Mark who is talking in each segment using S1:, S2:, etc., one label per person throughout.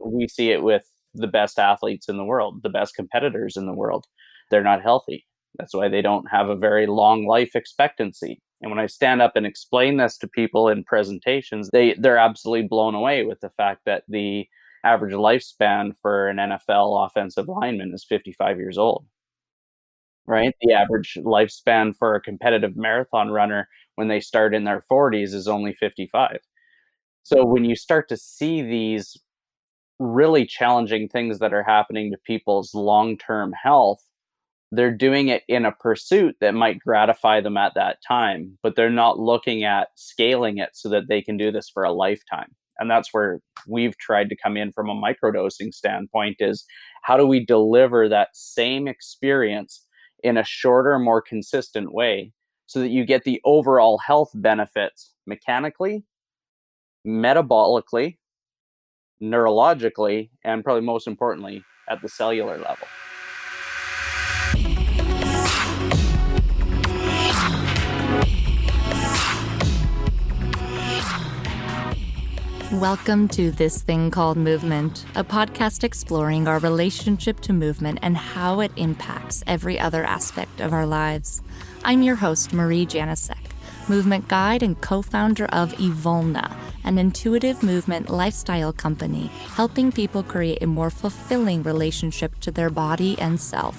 S1: We see it with the best athletes in the world, the best competitors in the world. They're not healthy. That's why they don't have a very long life expectancy. And when I stand up and explain this to people in presentations, they they're absolutely blown away with the fact that the average lifespan for an NFL offensive lineman is 55 years old. Right? The average lifespan for a competitive marathon runner when they start in their 40s is only 55. So when you start to see these really challenging things that are happening to people's long-term health, they're doing it in a pursuit that might gratify them at that time, but they're not looking at scaling it so that they can do this for a lifetime. And that's where we've tried to come in from a microdosing standpoint is how do we deliver that same experience in a shorter, more consistent way so that you get the overall health benefits mechanically, metabolically, neurologically, and probably most importantly, at the cellular level.
S2: Welcome to This Thing Called Movement, a podcast exploring our relationship to movement and how it impacts every other aspect of our lives. I'm your host, Marie Janasek, movement guide and co founder of Evolna, an intuitive movement lifestyle company helping people create a more fulfilling relationship to their body and self.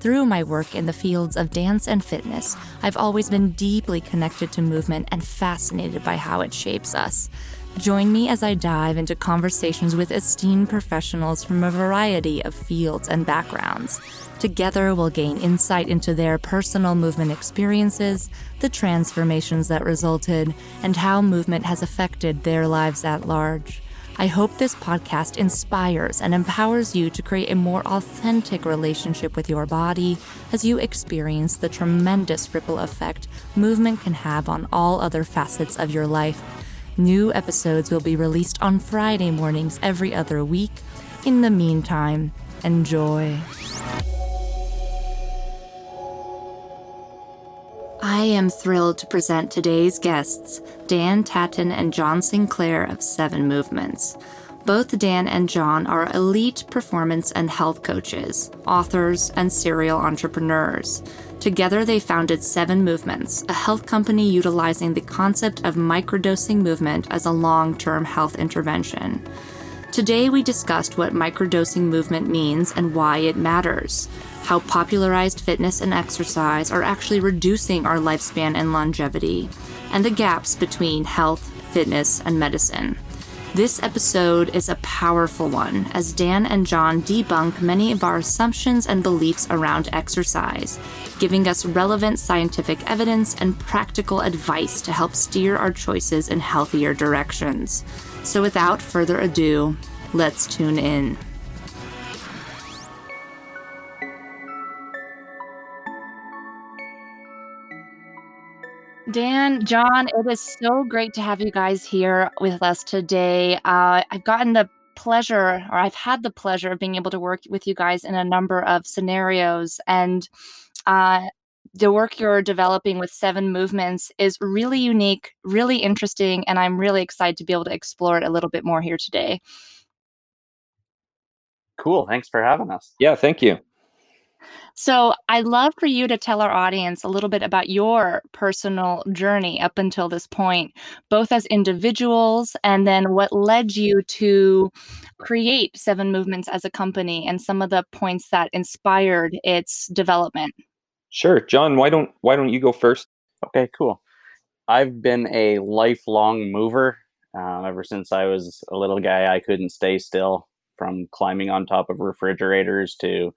S2: Through my work in the fields of dance and fitness, I've always been deeply connected to movement and fascinated by how it shapes us. Join me as I dive into conversations with esteemed professionals from a variety of fields and backgrounds. Together, we'll gain insight into their personal movement experiences, the transformations that resulted, and how movement has affected their lives at large. I hope this podcast inspires and empowers you to create a more authentic relationship with your body as you experience the tremendous ripple effect movement can have on all other facets of your life New episodes will be released on Friday mornings every other week. In the meantime, enjoy. I am thrilled to present today's guests, Dan Tatton and John Sinclair of Seven Movements. Both Dan and John are elite performance and health coaches, authors, and serial entrepreneurs. Together, they founded Seven Movements, a health company utilizing the concept of microdosing movement as a long term health intervention. Today, we discussed what microdosing movement means and why it matters, how popularized fitness and exercise are actually reducing our lifespan and longevity, and the gaps between health, fitness, and medicine. This episode is a powerful one as Dan and John debunk many of our assumptions and beliefs around exercise, giving us relevant scientific evidence and practical advice to help steer our choices in healthier directions. So, without further ado, let's tune in. Dan, John, it is so great to have you guys here with us today. Uh, I've gotten the pleasure, or I've had the pleasure of being able to work with you guys in a number of scenarios. And uh, the work you're developing with seven movements is really unique, really interesting, and I'm really excited to be able to explore it a little bit more here today.
S1: Cool. Thanks for having us.
S3: Yeah, thank you.
S2: So, I'd love for you to tell our audience a little bit about your personal journey up until this point, both as individuals and then what led you to create Seven Movements as a company and some of the points that inspired its development.
S3: Sure, John. Why don't Why don't you go first?
S1: Okay, cool. I've been a lifelong mover. Uh, ever since I was a little guy, I couldn't stay still. From climbing on top of refrigerators to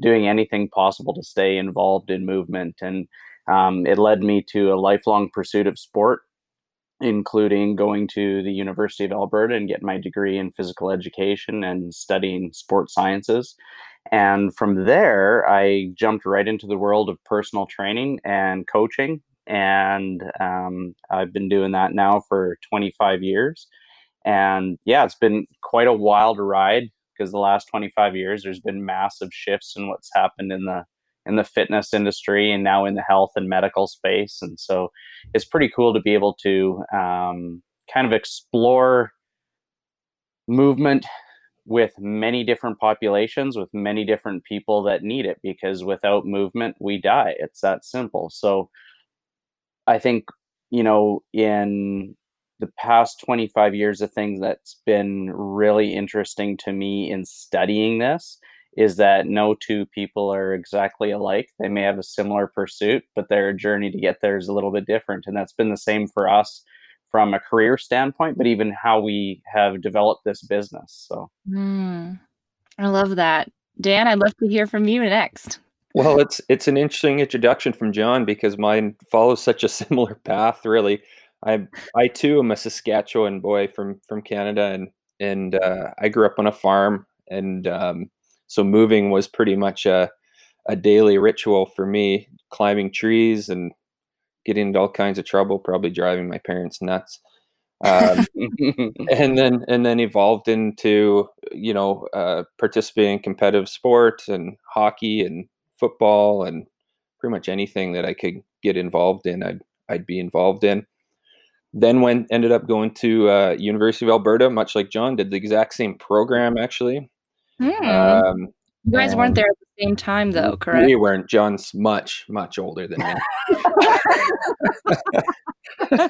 S1: doing anything possible to stay involved in movement. And um, it led me to a lifelong pursuit of sport, including going to the University of Alberta and getting my degree in physical education and studying sport sciences. And from there, I jumped right into the world of personal training and coaching. And um, I've been doing that now for 25 years. And yeah, it's been quite a wild ride because the last 25 years there's been massive shifts in what's happened in the in the fitness industry and now in the health and medical space and so it's pretty cool to be able to um, kind of explore movement with many different populations, with many different people that need it, because without movement, we die. It's that simple. So I think, you know, in the past 25 years, of things that's been really interesting to me in studying this is that no two people are exactly alike. They may have a similar pursuit, but their journey to get there is a little bit different. And that's been the same for us from a career standpoint, but even how we have developed this business. So,
S4: mm, I love that. Dan, I'd love to hear from you next.
S3: Well, it's it's an interesting introduction from John because mine follows such a similar path. Really, I I too am a Saskatchewan boy from from Canada, and and uh, I grew up on a farm, and um, so moving was pretty much a, a daily ritual for me, climbing trees and getting into all kinds of trouble, probably driving my parents nuts. Um, and then and then evolved into you know uh, participating in competitive sport and hockey and football and pretty much anything that I could get involved in, I'd I'd be involved in. Then when ended up going to uh, University of Alberta, much like John did the exact same program actually.
S4: Um, you guys weren't there at the same time, though, correct?
S3: We weren't. John's much, much older than me.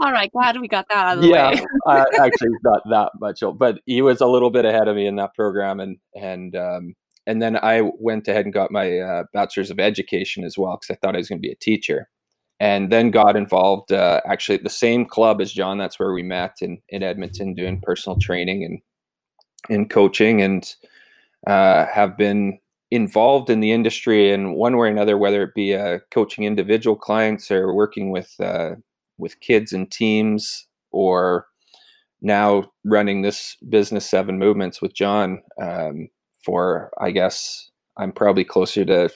S4: All right, glad we got that out of the
S3: yeah,
S4: way.
S3: uh, actually, not that much old, but he was a little bit ahead of me in that program, and and um, and then I went ahead and got my uh, bachelor's of education as well because I thought I was going to be a teacher, and then got involved uh, actually at the same club as John. That's where we met in in Edmonton, doing personal training and and coaching and uh, have been involved in the industry in one way or another, whether it be uh, coaching individual clients or working with uh, with kids and teams, or now running this business seven movements with John um, for I guess I'm probably closer to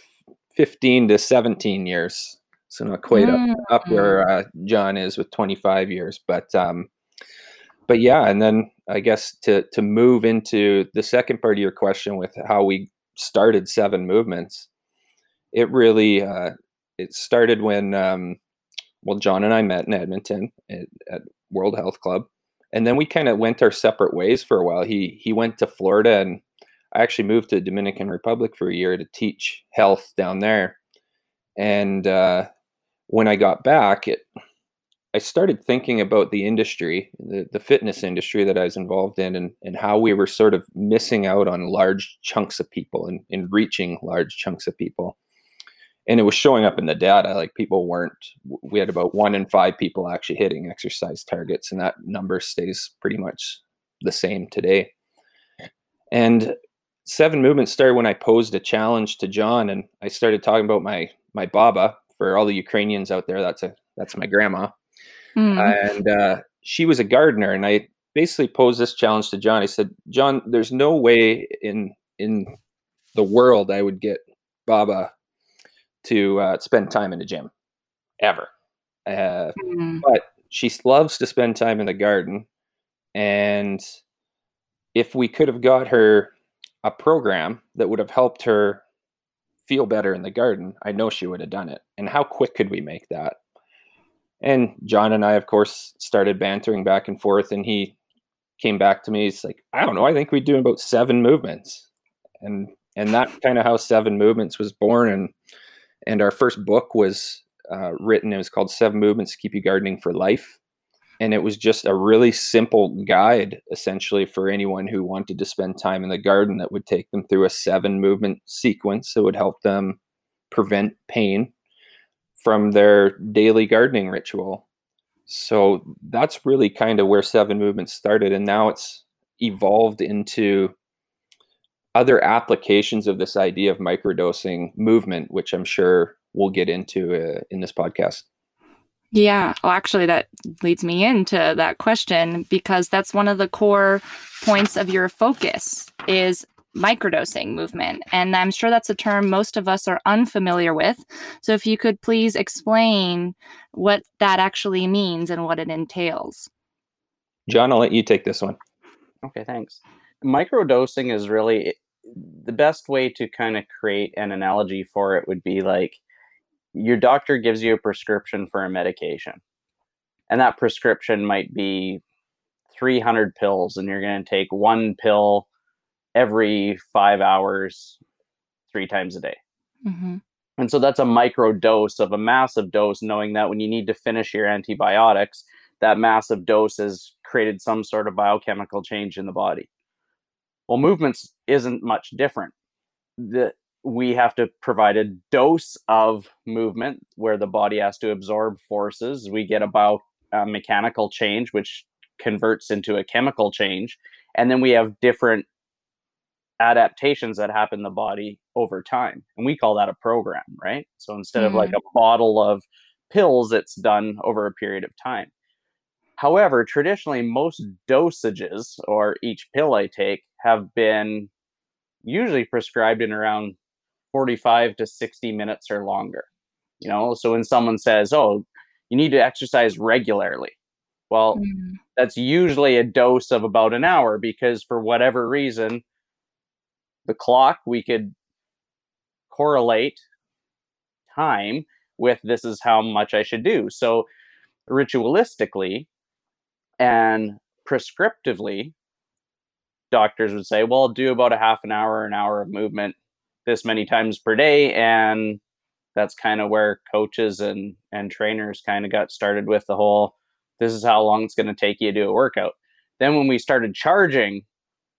S3: 15 to 17 years, so not quite mm. up, up where uh, John is with 25 years, but um, but yeah, and then I guess to to move into the second part of your question with how we started Seven Movements, it really uh, it started when um, well John and I met in Edmonton at, at World Health Club, and then we kind of went our separate ways for a while. He he went to Florida, and I actually moved to Dominican Republic for a year to teach health down there. And uh, when I got back, it I started thinking about the industry, the, the fitness industry that I was involved in, and, and how we were sort of missing out on large chunks of people and, and reaching large chunks of people. And it was showing up in the data. Like people weren't, we had about one in five people actually hitting exercise targets, and that number stays pretty much the same today. And seven movements started when I posed a challenge to John, and I started talking about my my baba. For all the Ukrainians out there, that's a that's my grandma Mm. And uh, she was a gardener, and I basically posed this challenge to John. I said, "John, there's no way in in the world I would get Baba to uh, spend time in the gym ever, uh, mm. but she loves to spend time in the garden, and if we could have got her a program that would have helped her feel better in the garden, I know she would have done it. And how quick could we make that? And John and I, of course, started bantering back and forth. And he came back to me. He's like, I don't know. I think we do about seven movements. And and that kind of how Seven Movements was born. And and our first book was uh, written. It was called Seven Movements to Keep You Gardening for Life. And it was just a really simple guide, essentially, for anyone who wanted to spend time in the garden that would take them through a seven movement sequence that would help them prevent pain from their daily gardening ritual. So that's really kind of where Seven Movements started. And now it's evolved into other applications of this idea of microdosing movement, which I'm sure we'll get into uh, in this podcast.
S4: Yeah, well, actually, that leads me into that question because that's one of the core points of your focus is microdosing movement. And I'm sure that's a term most of us are unfamiliar with. So if you could please explain what that actually means and what it entails.
S3: John, I'll let you take this one.
S1: Okay, thanks. Microdosing is really the best way to kind of create an analogy for it would be like your doctor gives you a prescription for a medication. And that prescription might be 300 pills, and you're going to take one pill every five hours, three times a day.
S2: Mm-hmm.
S1: And so that's a micro dose of a massive dose, knowing that when you need to finish your antibiotics, that massive dose has created some sort of biochemical change in the body. Well, movements isn't much different. The, we have to provide a dose of movement where the body has to absorb forces. We get a biomechanical change, which converts into a chemical change. And then we have different adaptations that happen in the body over time. And we call that a program, right? So instead mm-hmm. of like mm. a bottle of pills, it's done over a period of time. However, traditionally, most dosages or each pill I take have been usually prescribed in around 45 to 60 minutes or longer. You know, so when someone says, oh, you need to exercise regularly, well, mm. that's usually a dose of about an hour because for whatever reason, the clock, we could correlate time with this is how much I should do. So ritualistically and prescriptively, doctors would say, well, do about a half an hour, an hour of movement this many times per day. And that's kind of where coaches and, and trainers kind of got started with the whole this is how long it's going to take you to do a workout. Then when we started charging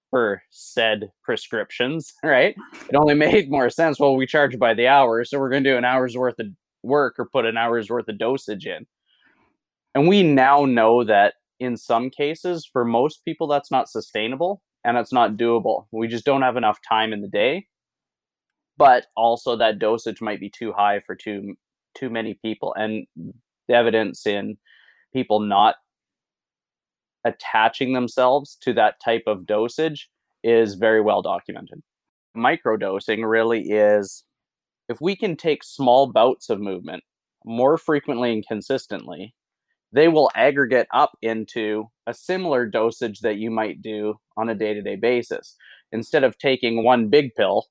S1: for said prescriptions, right? It only made more sense. Well, we charge by the hour, so we're going to do an hour's worth of work or put an hour's worth of dosage in. And we now know that in some cases, for most people, that's not sustainable and it's not doable. We just don't have enough time in the day. But also, that dosage might be too high for too too many people. And the evidence in people not attaching themselves to that type of dosage is very well documented. Microdosing really is if we can take small bouts of movement more frequently and consistently, they will aggregate up into a similar dosage that you might do on a day to day basis. Instead of taking one big pill,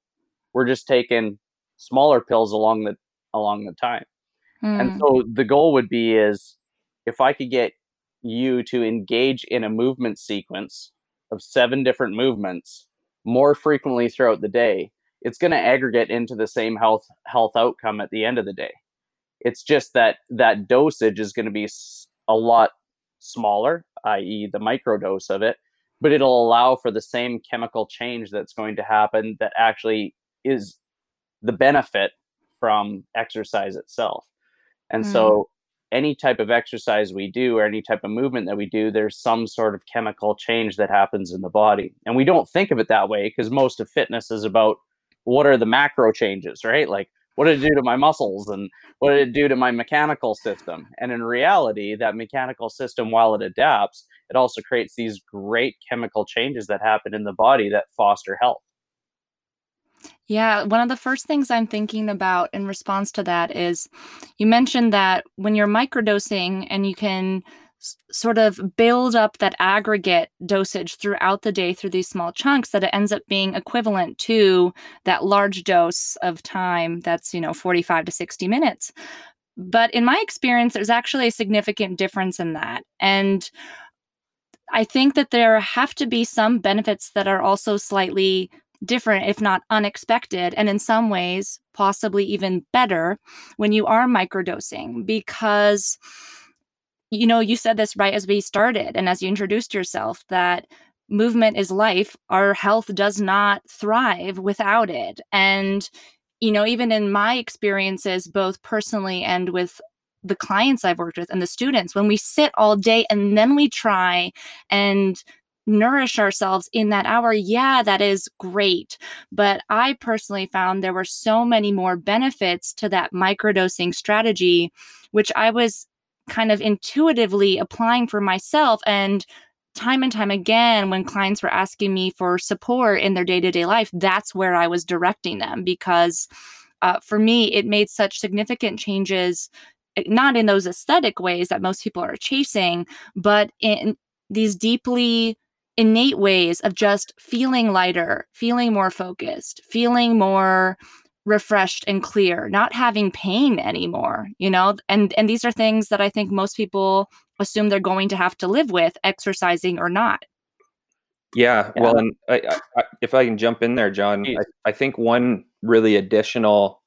S1: we're just taking smaller pills along the along the time. Mm. And hmm. so the goal would be is if I could get you to engage in a movement sequence of seven different movements more frequently throughout the day, it's going to aggregate into the same health health outcome at the end of the day. It's just that that dosage is going to be a lot smaller, i.e., the microdose of it, but it'll allow for the same chemical change that's going to happen that actually is the benefit from exercise itself. And mm. so any type of exercise we do or any type of movement that we do, there's some sort of chemical change that happens in the body. And we don't think of it that way because most of fitness is about what are the macro changes, right? Like, what did it do to my muscles and what did it do to my mechanical system? And in reality, that mechanical system, while it adapts, it also creates these great chemical changes that happen in the body that foster health.
S2: Yeah, one of the first things I'm thinking about in response to that is you mentioned that when you're microdosing and you can s- sort of build up that aggregate dosage throughout the day through these small chunks that it ends up being equivalent to that large dose of time that's, you know, 45 to 60 minutes. But in my experience there's actually a significant difference in that. And I think that there have to be some benefits that are also slightly different, if not unexpected, and in some ways, possibly even better when you are microdosing because you know, you said this right as we started and as you introduced yourself that movement is life. Our health does not thrive without it. And, you know, even in my experiences, both personally and with the clients I've worked with and the students, when we sit all day and then we try and nourish ourselves in that hour, yeah, that is great. But I personally found there were so many more benefits to that microdosing strategy, which I was kind of intuitively applying for myself. And time and time again, when clients were asking me for support in their day to day life, that's where I was directing them because uh, for me, it made such significant changes eh, not in those aesthetic ways that most people are chasing, but in these deeply innate ways of just feeling lighter, feeling more focused, feeling more refreshed and clear, not having pain anymore, you know? And and these are things that I think most people assume they're going to have to live with exercising or not.
S3: Yeah, yeah. well, and I, I, if I can jump in there, John, I, I think one really additional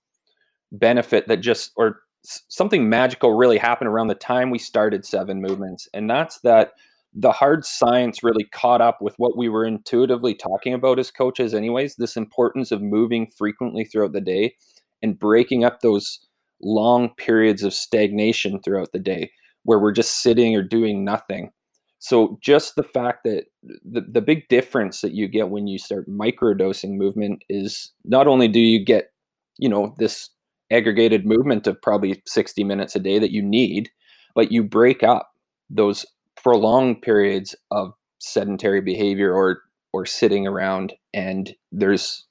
S3: benefit that just or something magical really happened around the time we started Seven Movements, and that's that the hard science really caught up with what we were intuitively talking about as coaches, anyways. This importance of moving frequently throughout the day and breaking up those long periods of stagnation throughout the day where we're just sitting or doing nothing. So just the fact that the, the big difference that you get when you start microdosing movement is not only do you get, you know, this aggregated movement of probably 60 minutes a day that you need, but you break up those prolonged periods of sedentary behavior or or sitting around and there's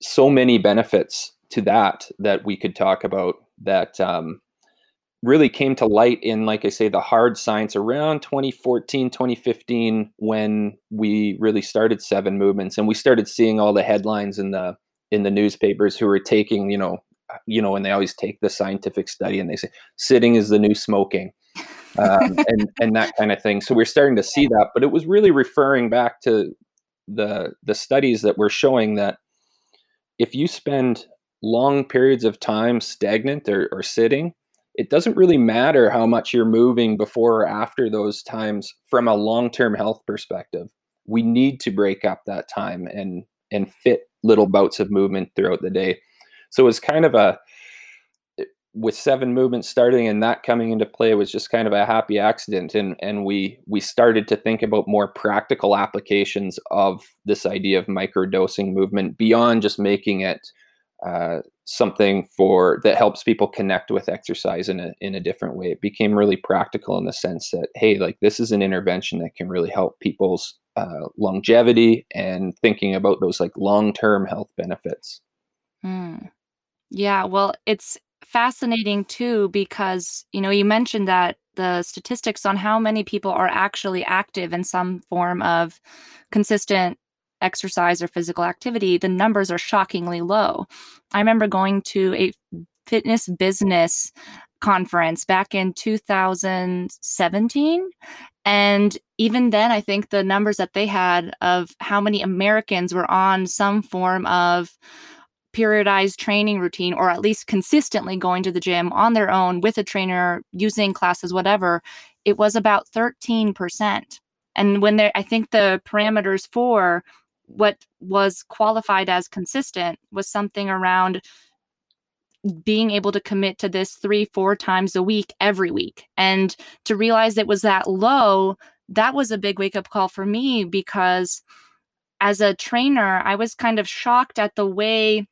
S3: so many benefits to that that we could talk about that um, really came to light in like i say the hard science around 2014 2015 when we really started seven movements and we started seeing all the headlines in the in the newspapers who were taking you know you know and they always take the scientific study and they say sitting is the new smoking um, and and that kind of thing. So we're starting to see that but it was really referring back to the the studies that were showing that if you spend long periods of time stagnant or, or sitting it doesn't really matter how much you're moving before or after those times from a long-term health perspective. We need to break up that time and and fit little bouts of movement throughout the day. So it's kind of a with seven movements starting and that coming into play was just kind of a happy accident and and we we started to think about more practical applications of this idea of microdosing movement beyond just making it uh, something for that helps people connect with exercise in a in a different way. It became really practical in the sense that hey, like this is an intervention that can really help people's uh, longevity and thinking about those like long term health benefits.
S2: Mm. Yeah, well, it's fascinating too because you know you mentioned that the statistics on how many people are actually active in some form of consistent exercise or physical activity, the numbers are shockingly low. I remember going to a fitness business conference back in 2017 and even then i think the numbers that they had of how many americans were on some form of periodized training routine or at least consistently going to the gym on their own with a trainer using classes whatever it was about 13% and when they i think the parameters for what was qualified as consistent was something around being able to commit to this three, four times a week every week. And to realize it was that low, that was a big wake up call for me because as a trainer, I was kind of shocked at the way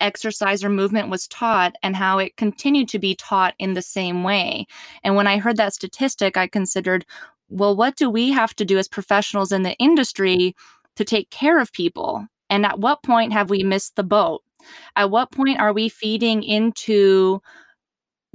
S2: exercise or movement was taught and how it continued to be taught in the same way. And when I heard that statistic, I considered, well, what do we have to do as professionals in the industry to take care of people? And at what point have we missed the boat? At what point are we feeding into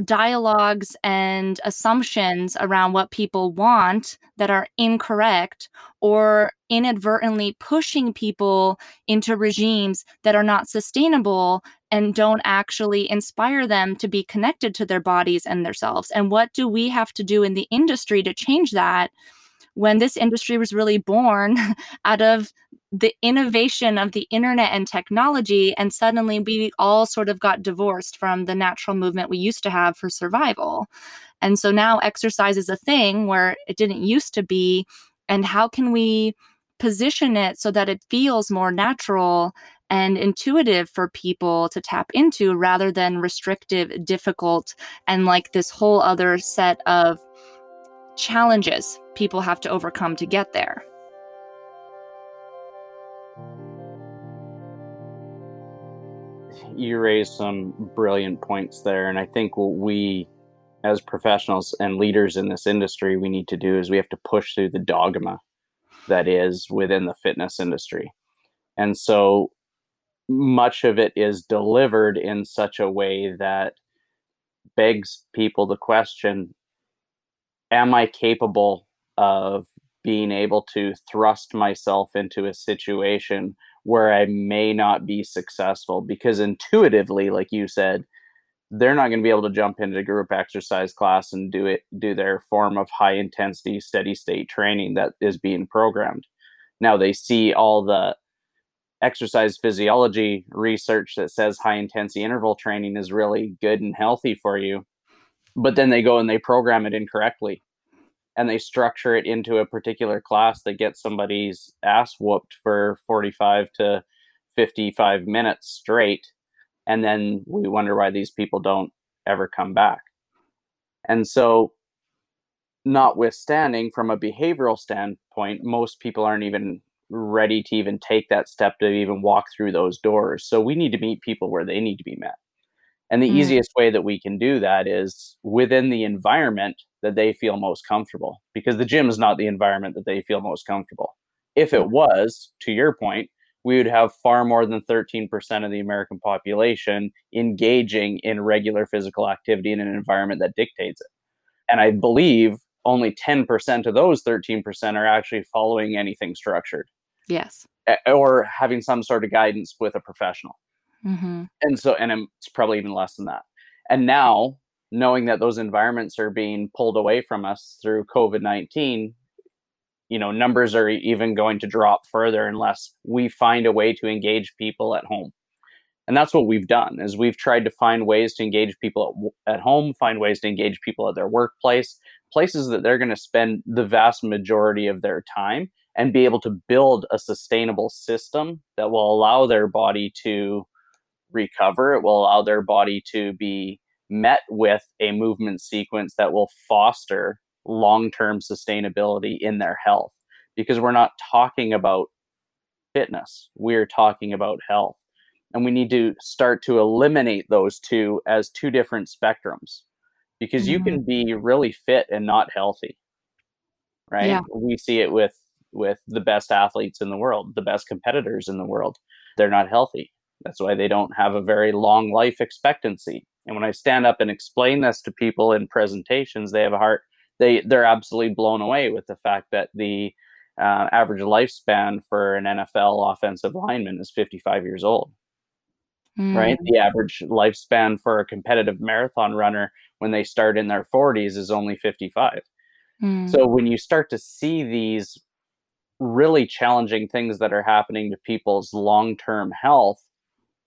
S2: dialogues and assumptions around what people want that are incorrect or inadvertently pushing people into regimes that are not sustainable and don't actually inspire them to be connected to their bodies and themselves. And what do we have to do in the industry to change that when this industry was really born out of the innovation of the internet and technology and suddenly we all sort of got divorced from the natural movement we used to have for survival. And so now exercise is a thing where it didn't used to be and how can we position it so that it feels more natural and intuitive for people to tap into rather than restrictive difficult and like this whole other set of challenges people have to overcome to get there
S1: you raised some brilliant points there. And I think what we, as professionals and leaders in this industry, we need to do is we have to push through the dogma that is within the fitness industry. And so much of it is delivered in such a way that begs people the question Am I capable of being able to thrust myself into a situation where I may not be successful because intuitively, like you said, they're not going to be able to jump into a group exercise class and do it do their form of high intensity steady state training that is being programmed. Now they see all the exercise physiology research that says high intensity interval training is really good and healthy for you but then they go and they program it incorrectly and they structure it into a particular class that gets somebody's ass whooped for 45 to 55 minutes straight and then we wonder why these people don't ever come back. And so notwithstanding from a behavioral standpoint most people aren't even ready to even take that step to even walk through those doors. So we need to meet people where they need to be met and the mm. easiest way that we can do that is within the environment that they feel most comfortable because the gym is not the environment that they feel most comfortable if it was to your point we would have far more than 13% of the American population engaging in regular physical activity in an environment that dictates it. And I believe only 10% of those 13% are actually following anything structured.
S2: Yes.
S1: Or having some sort of guidance with a professional.
S2: Mm-hmm.
S1: And so, and it's probably even less than that. And now, knowing that those environments are being pulled away from us through COVID 19, you know numbers are even going to drop further unless we find a way to engage people at home and that's what we've done is we've tried to find ways to engage people at, at home find ways to engage people at their workplace places that they're going to spend the vast majority of their time and be able to build a sustainable system that will allow their body to recover it will allow their body to be met with a movement sequence that will foster long term sustainability in their health because we're not talking about fitness, we're talking about health. And we need to start to eliminate those two as two different spectrums because mm-hmm. you can be really fit and not healthy. Right? Yeah. We see it with with the best athletes in the world, the best competitors in the world. They're not healthy. That's why they don't have a very long life expectancy. And when I stand up and explain this to people in presentations, they have a heart. they they're absolutely blown away with the fact that the uh, average lifespan for an NFL offensive lineman is 55 years old. Mm. Right, the average lifespan for a competitive marathon runner when they start in their 40s is only 55. Mm. So when you start to see these really challenging things that are happening to people's long-term health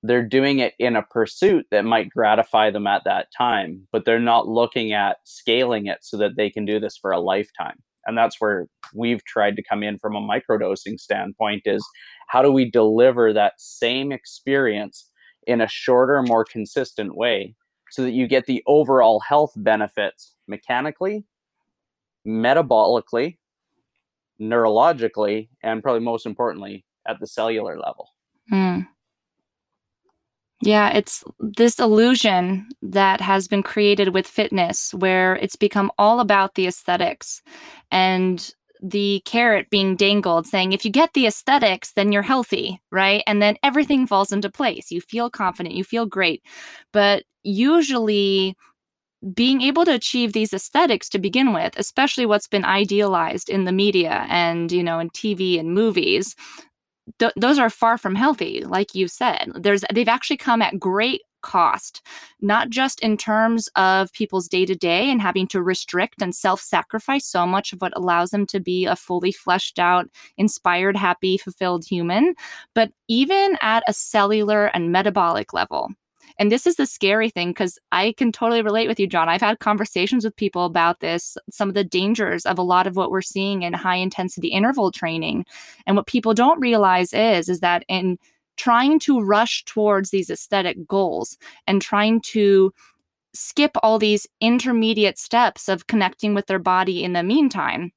S1: they're doing it in a pursuit that might gratify them at that time, but they're not looking at scaling it so that they can do this for a lifetime. And that's where we've tried to come in from a microdosing standpoint is how do we deliver that same experience in a shorter, more consistent way so that you get the overall health benefits mechanically, metabolically, neurologically, and probably most importantly, at the cellular level.
S2: Mm. Yeah, it's this illusion that has been created with fitness where it's become all about the aesthetics and the carrot being dangled saying if you get the aesthetics then you're healthy right? And then everything falls into place. You feel confident you feel great. But usually being able to achieve these aesthetics to begin with especially what's been idealized in the media and you know in tv and movies th- those are far from healthy like you said. There's they've actually come at great cost not just in terms of people's day to day and having to restrict and self sacrifice so much of what allows them to be a fully fleshed out inspired happy fulfilled human but even at a cellular and metabolic level and this is the scary thing because I can totally relate with you, John. I've had conversations with people about this, some of the dangers of a lot of what we're seeing in high intensity interval training. And what people don't realize is, is that in trying to rush towards these aesthetic goals and trying to skip all these intermediate steps of connecting with their body in the meantime,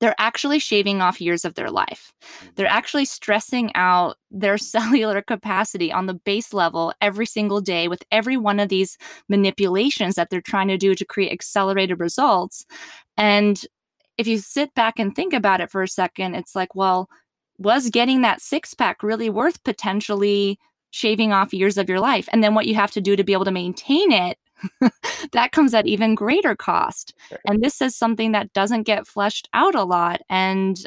S2: they're actually shaving off years of their life. They're mm-hmm. actually stressing out their cellular capacity on the base level every single day with every one of these manipulations that they're trying to do to create accelerated results. And if you sit back and think about it for a second, it's like, well, was getting that six pack really worth potentially shaving off years of your life? And then what you have to do to be able to maintain it that comes at even greater cost. And this is something that doesn't get fleshed out a lot. And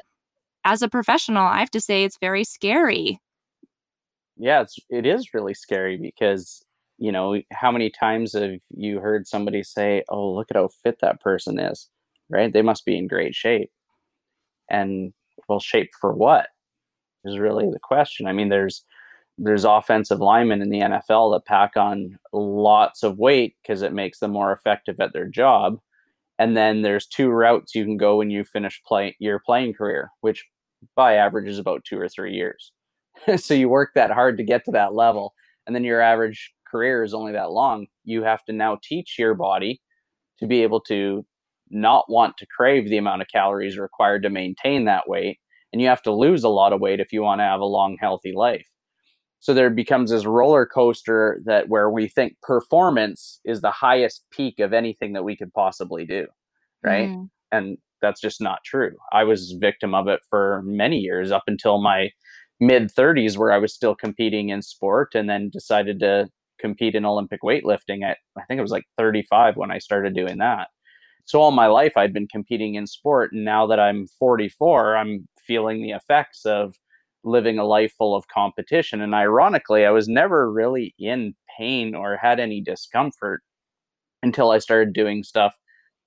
S2: as a professional, I have to say it's very scary.
S1: Yeah, it's it is really scary because you know, how many times have you heard somebody say, "Oh, look at how fit that person is," right? They must be in great shape. And well, shape for what? Is really the question. I mean, there's there's offensive linemen in the NFL that pack on lots of weight because it makes them more effective at their job. And then there's two routes you can go when you finish play your playing career, which by average is about two or three years. so you work that hard to get to that level, and then your average career is only that long. You have to now teach your body to be able to not want to crave the amount of calories required to maintain that weight. And you have to lose a lot of weight if you want to have a long, healthy life. So there becomes this roller coaster that where we think performance is the highest peak of anything that we could possibly do. Right. Mm. And that's just not true. I was victim of it for many years up until my mid 30s where I was still competing in sport and then decided to compete in Olympic weightlifting at I think it was like 35 when I started doing that. So all my life I'd been competing in sport and now that I'm 44 I'm feeling the effects of living a life full of competition and ironically I was never really in pain or had any discomfort until I started doing stuff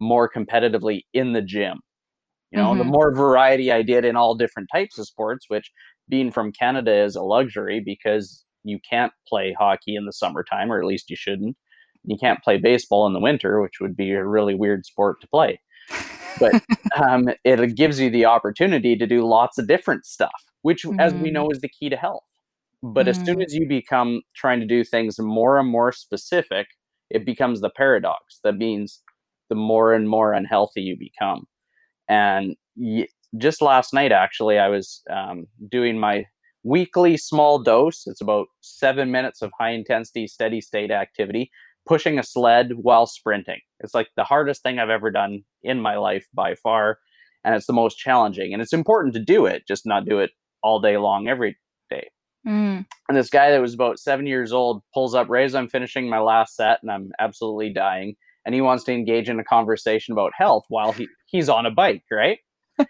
S1: more competitively in the gym. You know, mm-hmm. the more variety I did in all different types of sports, which being from Canada is a luxury because you can't play hockey in the summertime, or at least you shouldn't. You can't play baseball in the winter, which would be a really weird sport to play. But um, it gives you the opportunity to do lots of different stuff, which, mm-hmm. as we know, mm. is the key to health. But mm-hmm. as soon mm. as you become trying to do things more and more specific, it becomes the paradox. That means the more and more unhealthy you become. And y- just last night, actually, I was um, doing my weekly small dose. It's about seven minutes of high intensity, steady state activity, pushing a sled while sprinting. It's like the hardest thing I've ever done in my life by far. And it's the most challenging. And it's important to do it, just not do it all day long every day. Mm. And this guy that was about seven years old pulls up right as I'm finishing my last set and I'm absolutely dying. And he wants to engage in a conversation about health while he, he's on a bike, right?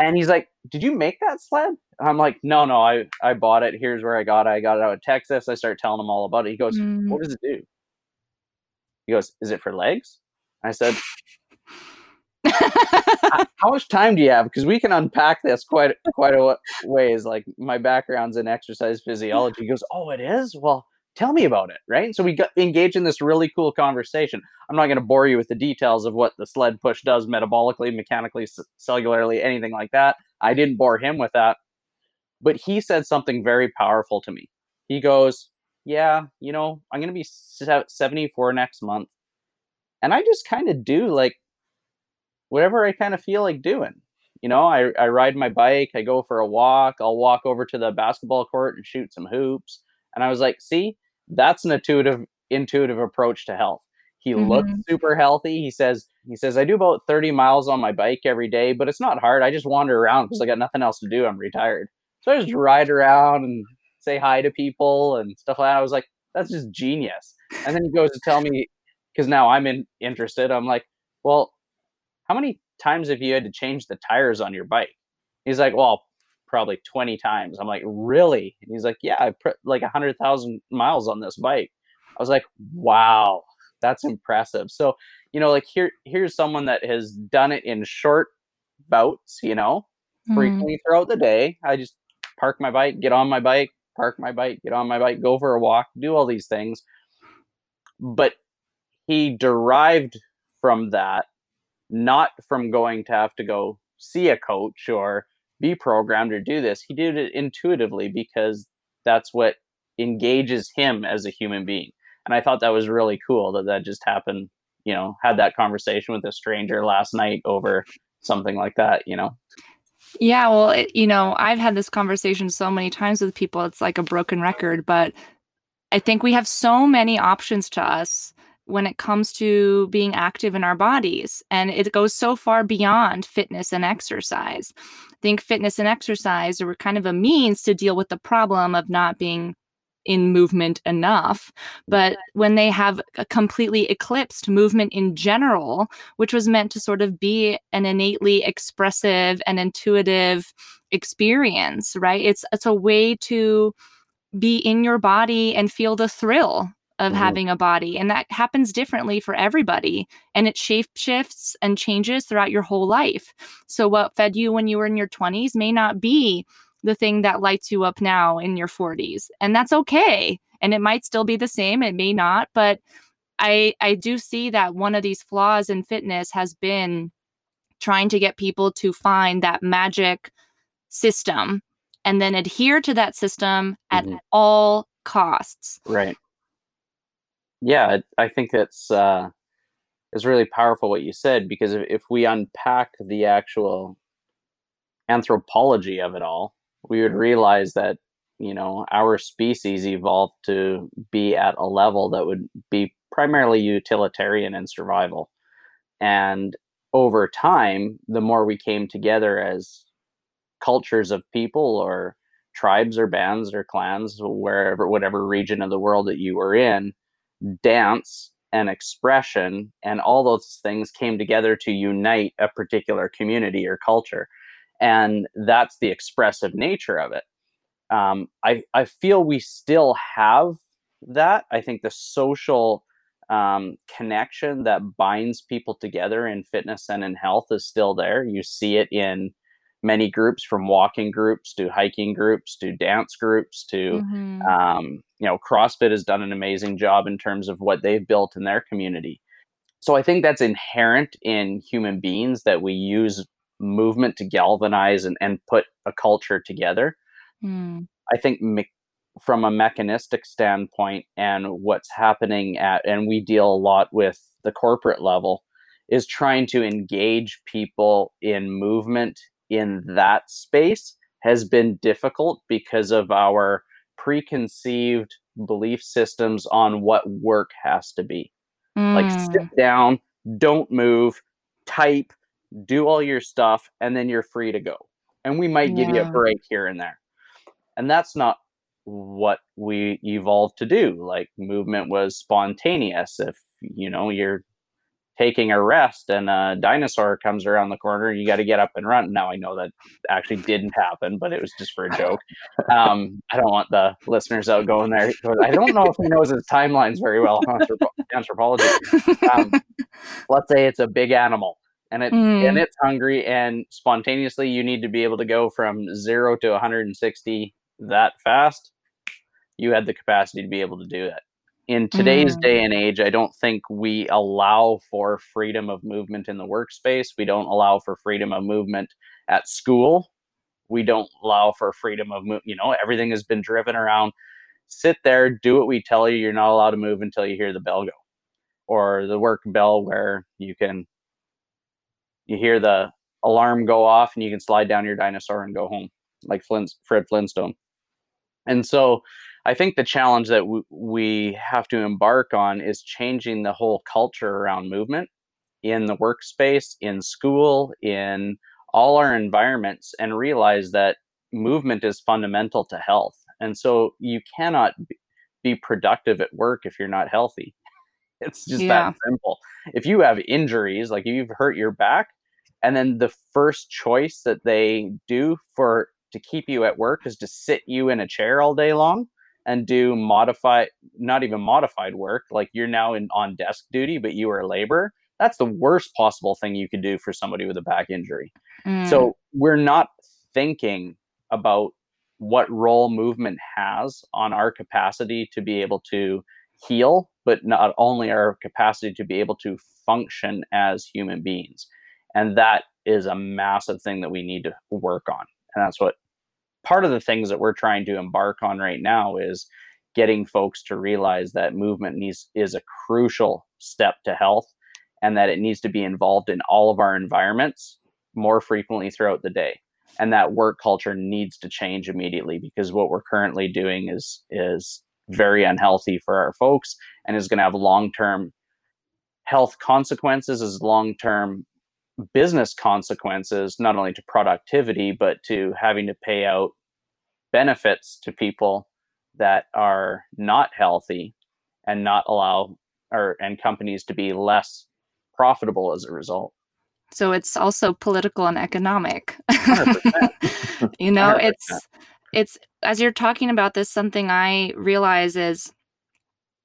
S1: and he's like, "Did you make that sled?" And I'm like, "No, no, I I bought it. Here's where I got it. I got it out of Texas." I start telling him all about it. He goes, mm. "What does it do?" He goes, "Is it for legs?" I said, "How much time do you have? Because we can unpack this quite quite a ways. Like my background's in exercise physiology." He goes, "Oh, it is. Well." tell me about it right so we got engaged in this really cool conversation i'm not going to bore you with the details of what the sled push does metabolically mechanically c- cellularly anything like that i didn't bore him with that but he said something very powerful to me he goes yeah you know i'm going to be 74 next month and i just kind of do like whatever i kind of feel like doing you know I, I ride my bike i go for a walk i'll walk over to the basketball court and shoot some hoops and i was like see that's an intuitive intuitive approach to health. He mm-hmm. looks super healthy. He says he says I do about 30 miles on my bike every day, but it's not hard. I just wander around because I got nothing else to do. I'm retired. So I just ride around and say hi to people and stuff like that. I was like, that's just genius. And then he goes to tell me because now I'm in, interested. I'm like, well, how many times have you had to change the tires on your bike? He's like, well, probably 20 times. I'm like, really? And he's like, yeah, I put like a hundred thousand miles on this bike. I was like, wow, that's impressive. So, you know, like here, here's someone that has done it in short bouts, you know, mm-hmm. frequently throughout the day. I just park my bike, get on my bike, park my bike, get on my bike, go for a walk, do all these things. But he derived from that, not from going to have to go see a coach or be programmed or do this. He did it intuitively because that's what engages him as a human being. And I thought that was really cool that that just happened, you know, had that conversation with a stranger last night over something like that, you know.
S2: Yeah, well, it, you know, I've had this conversation so many times with people. It's like a broken record, but I think we have so many options to us when it comes to being active in our bodies. And it goes so far beyond fitness and exercise. I think fitness and exercise are kind of a means to deal with the problem of not being in movement enough. But when they have a completely eclipsed movement in general, which was meant to sort of be an innately expressive and intuitive experience, right? It's it's a way to be in your body and feel the thrill of
S1: Mhm.
S2: having a body and that happens differently for everybody and it shape shifts and changes throughout your whole life so what fed you when you were in your 20s may not be the thing that lights you up now in your 40s and that's okay and it might still be the same it may not but i i do see that one of these flaws in fitness has been trying to get people to find that magic system and then adhere to that system at
S1: Mhm.
S2: all costs
S1: Right. Yeah, I think that's uh, is really powerful what you said because if, if we unpack the actual anthropology of it all, we would realize that you know our species evolved to be at a level that would be primarily utilitarian and survival, and over time, the more we came together as cultures of people or tribes or bands or clans, wherever, whatever region of the world that you were in, dance and expression and all those things came together to unite a particular community or culture. And that's the expressive nature of it. Um, I, I feel we still have that. I think the social um, connection that binds people together in fitness and in health is still there. You see it in many groups from walking groups to hiking groups to dance groups to
S2: Mhm.
S1: um, you know crossfit has done an amazing job in terms of what they've built in their community so i think that's inherent in human beings that we use movement to galvanize and, and put a culture together
S2: Mm.
S1: i think me- from a mechanistic standpoint and what's happening at and we deal a lot with the corporate level is trying to engage people in movement in that space has been difficult because of our preconceived belief systems on what work has to be. Like
S2: Mm.
S1: sit down don't move type do all your stuff and then you're free to go. And we might give you a break here and there. And that's not what we evolved to do. Like movement was spontaneous. If you know you're taking a rest and a dinosaur comes around the corner you got to get up and run. Now i know that actually didn't happen but it was just for a joke. Um, i don't want the listeners out going there. I don't know if he knows his timelines very well anthropo- anthropology. Um, let's say it's a big animal and it
S2: Mm.
S1: and it's hungry and spontaneously you need to be able to go from 0 to 160 that fast. You had the capacity to be able to do that in today's
S2: Mm.
S1: day and age i don't think we allow for freedom of movement in the workspace. We don't allow for freedom of movement at school. We don't allow for freedom of move you know everything has been driven around sit there do what we tell you. You're not allowed to move until you hear the bell go or the work bell where you can you hear the alarm go off and you can slide down your dinosaur and go home like Flint, fred flintstone. And so i think the challenge that w- we have to embark on is changing the whole culture around movement in the workspace in school in all our environments and realize that movement is fundamental to health. And so you cannot be productive at work if you're not healthy. It's just
S2: Yeah.
S1: that simple. If you have injuries like if you've hurt your back and then the first choice that they do for to keep you at work is to sit you in a chair all day long and do modified not even modified work like you're now in on desk duty but you are labor that's the worst possible thing you could do for somebody with a back injury
S2: Mm.
S1: so we're not thinking about what role movement has on our capacity to be able to heal, but not only our capacity to be able to function as human beings. And that is a massive thing that we need to work on. And that's what part of the things that we're trying to embark on right now is getting folks to realize that movement needs is a crucial step to health and that it needs to be involved in all of our environments more frequently throughout the day. And that work culture needs to change immediately because what we're currently doing is is very unhealthy for our folks and is going to have long-term health consequences as long-term business consequences not only to productivity but to having to pay out benefits to people that are not healthy and not allow or and companies to be less profitable as a result
S2: so it's also political and economic you know
S1: 100%.
S2: it's it's as you're talking about this something i realize is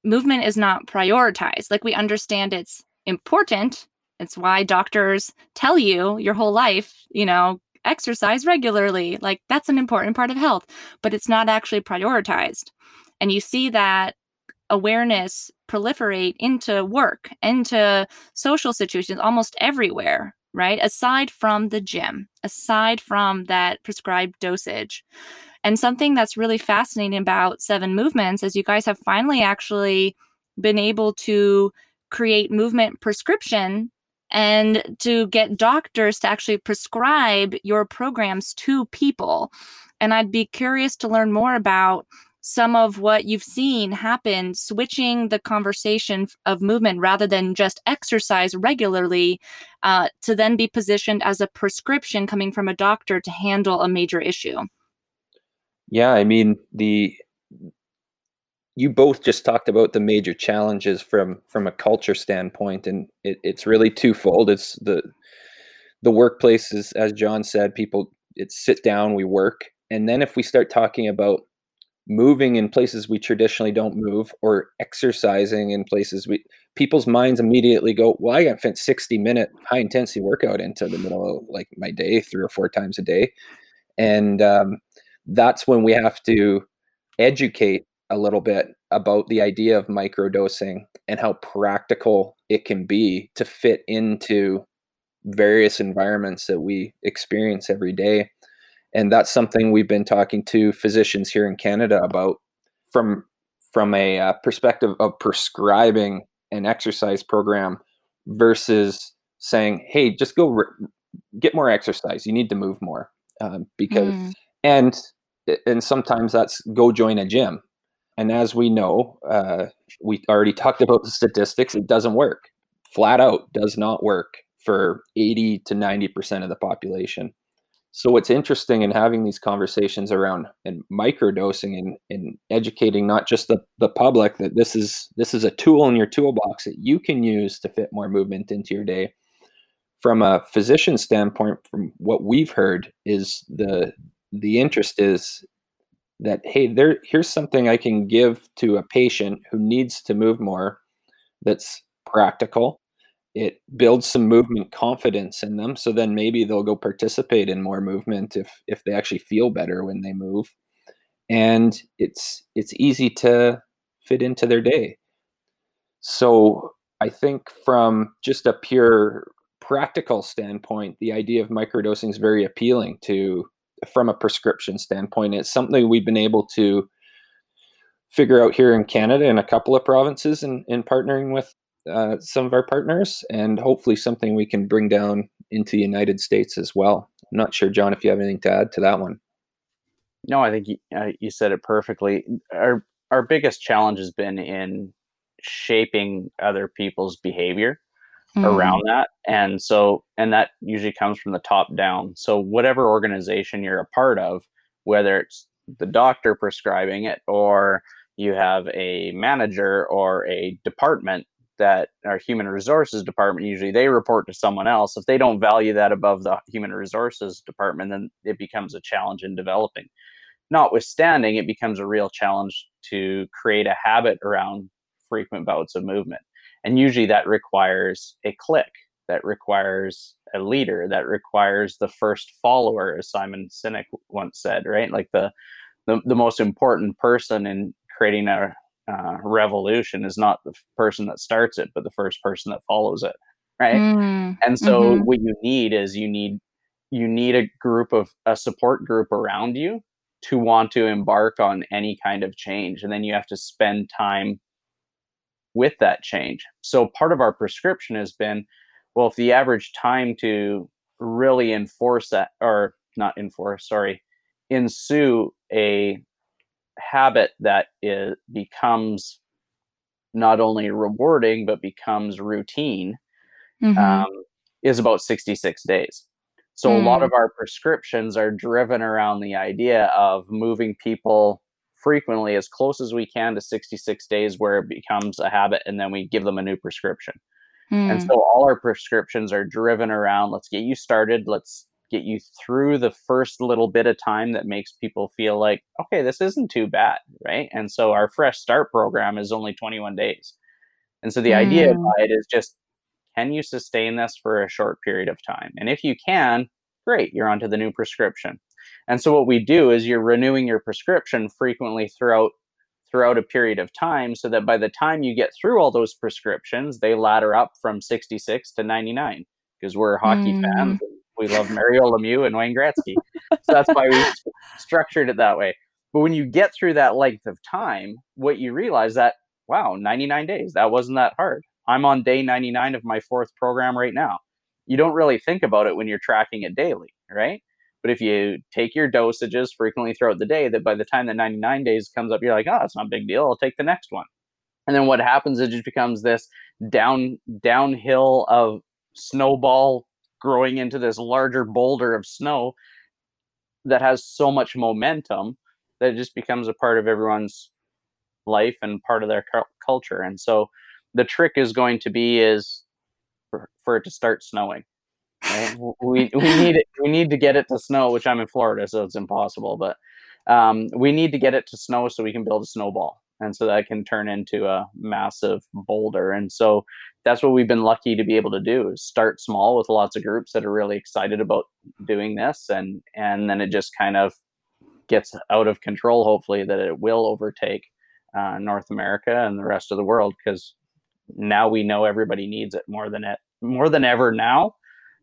S2: movement is not prioritized. Like we understand it's important. It's why doctors tell you your whole life, you know, exercise regularly. Like that's an important part of health, but it's not actually prioritized. And you see that awareness proliferate into work, into social situations almost everywhere, right? Aside from the gym, aside from that prescribed dosage. And something that's really fascinating about Seven Movements is you guys have finally actually been able to create movement prescription and to get doctors to actually prescribe your programs to people. And I'd be curious to learn more about some of what you've seen happen, switching the conversation of movement rather than just exercise regularly uh, to then be positioned as a prescription coming from a doctor to handle a major issue.
S3: Yeah, I mean the you both just talked about the major challenges from from a culture standpoint, and it, it's really twofold. It's the the workplaces, as John said, people it's sit down, we work, and then if we start talking about moving in places we traditionally don't move or exercising in places we people's minds immediately go well i got fit 60 minute high intensity workout into the middle of like my day three or four times a day and um, that's when we have to educate a little bit about the idea of microdosing and how practical it can be to fit into various environments that we experience every day. And that's something we've been talking to physicians here in Canada about from from a uh, perspective of prescribing an exercise program versus saying, "Hey, just go re- get more exercise. You need to move more." Um, because mm and and sometimes that's go join a gym and as we know uh, we already talked about the statistics it doesn't work. Flat out does not work for 80 to 90% of the population. So what's interesting in having these conversations around and microdosing and, and educating not just the, the public that this is this is a tool in your toolbox that you can use to fit more movement into your day from a physician standpoint from what we've heard is the the interest is that hey there here's something i can give to a patient who needs to move more that's practical. It builds some movement confidence in them so then maybe they'll go participate in more movement if if they actually feel better when they move. And it's it's easy to fit into their day. So i think from just a pure practical standpoint the idea of microdosing is very appealing to from a prescription standpoint. It's something we've been able to figure out here in Canada in a couple of provinces in, in partnering with uh, some of our partners, and hopefully something we can bring down into the United States as well. I'm not sure, John, if you have anything to add to that one.
S1: No, I think you, uh, you said it perfectly. Our our biggest challenge has been in shaping other people's behavior mm. around that. And so, and that usually comes from the top down. So, whatever organization you're a part of, whether it's the doctor prescribing it or you have a manager or a department that our human resources department usually they report to someone else if they don't value that above the human resources department then it becomes a challenge in developing notwithstanding it becomes a real challenge to create a habit around frequent bouts of movement and usually that requires a click that requires a leader that requires the first follower as simon sinek once said right? Like the the, the most important person in creating a uh, revolution is not the person that starts it but the first person that follows it right? Mm, and so mm-hmm. what you need is you need you need a group of a support group around you to want to embark on any kind of change. And then you have to spend time with that change. So part of our prescription has been well, if the average time to really enforce that, or not enforce, sorry, ensue a habit that is, becomes not only rewarding but becomes routine mm-hmm. um, is about 66 days. So mm. a lot mm. of our prescriptions are driven around the idea of moving people frequently as close as we can to 66 days where it becomes a habit and then we give them a new prescription. Mm. And hmm. so all our prescriptions are driven around let's get you started, let's get you through the first little bit of time that makes people feel like, okay, this isn't too bad, right? And so our fresh start program is only 21 days. And so the mm. idea by it is just can you sustain this for a short period of time? And if you can, great, you're onto the new prescription. And so what we do is you're renewing your prescription frequently throughout throughout a period of time so that by the time you get through all those prescriptions, they ladder up from 66 to 99 because we're hockey mm. fans. We love Mario Lemieux and Wayne Gretzky. so that's why we structured it that way. But when you get through that length of time, what you realize that, wow, 99 days, that wasn't that hard. I'm on day 99 of my fourth program right now. You don't really think about it when you're tracking it daily, right? But if you take your dosages frequently throughout the day, that by the time the 99 days comes up, you're like, oh, it's not a big deal. I'll take the next one. And then what happens is it just becomes this down downhill of snowball growing into this larger boulder of snow that has so much momentum that it just becomes a part of everyone's life and part of their cu- culture. And so the trick is going to be is for, for it to start snowing. We we need it. We need to get it to snow, which I'm in Florida, so it's impossible. But um, we need to get it to snow so we can build a snowball, and so that can turn into a massive boulder. And so that's what we've been lucky to be able to do: is start small with lots of groups that are really excited about doing this, and and then it just kind of gets out of control. Hopefully, that it will overtake uh, North America and the rest of the world because now we know everybody needs it more than it more than ever now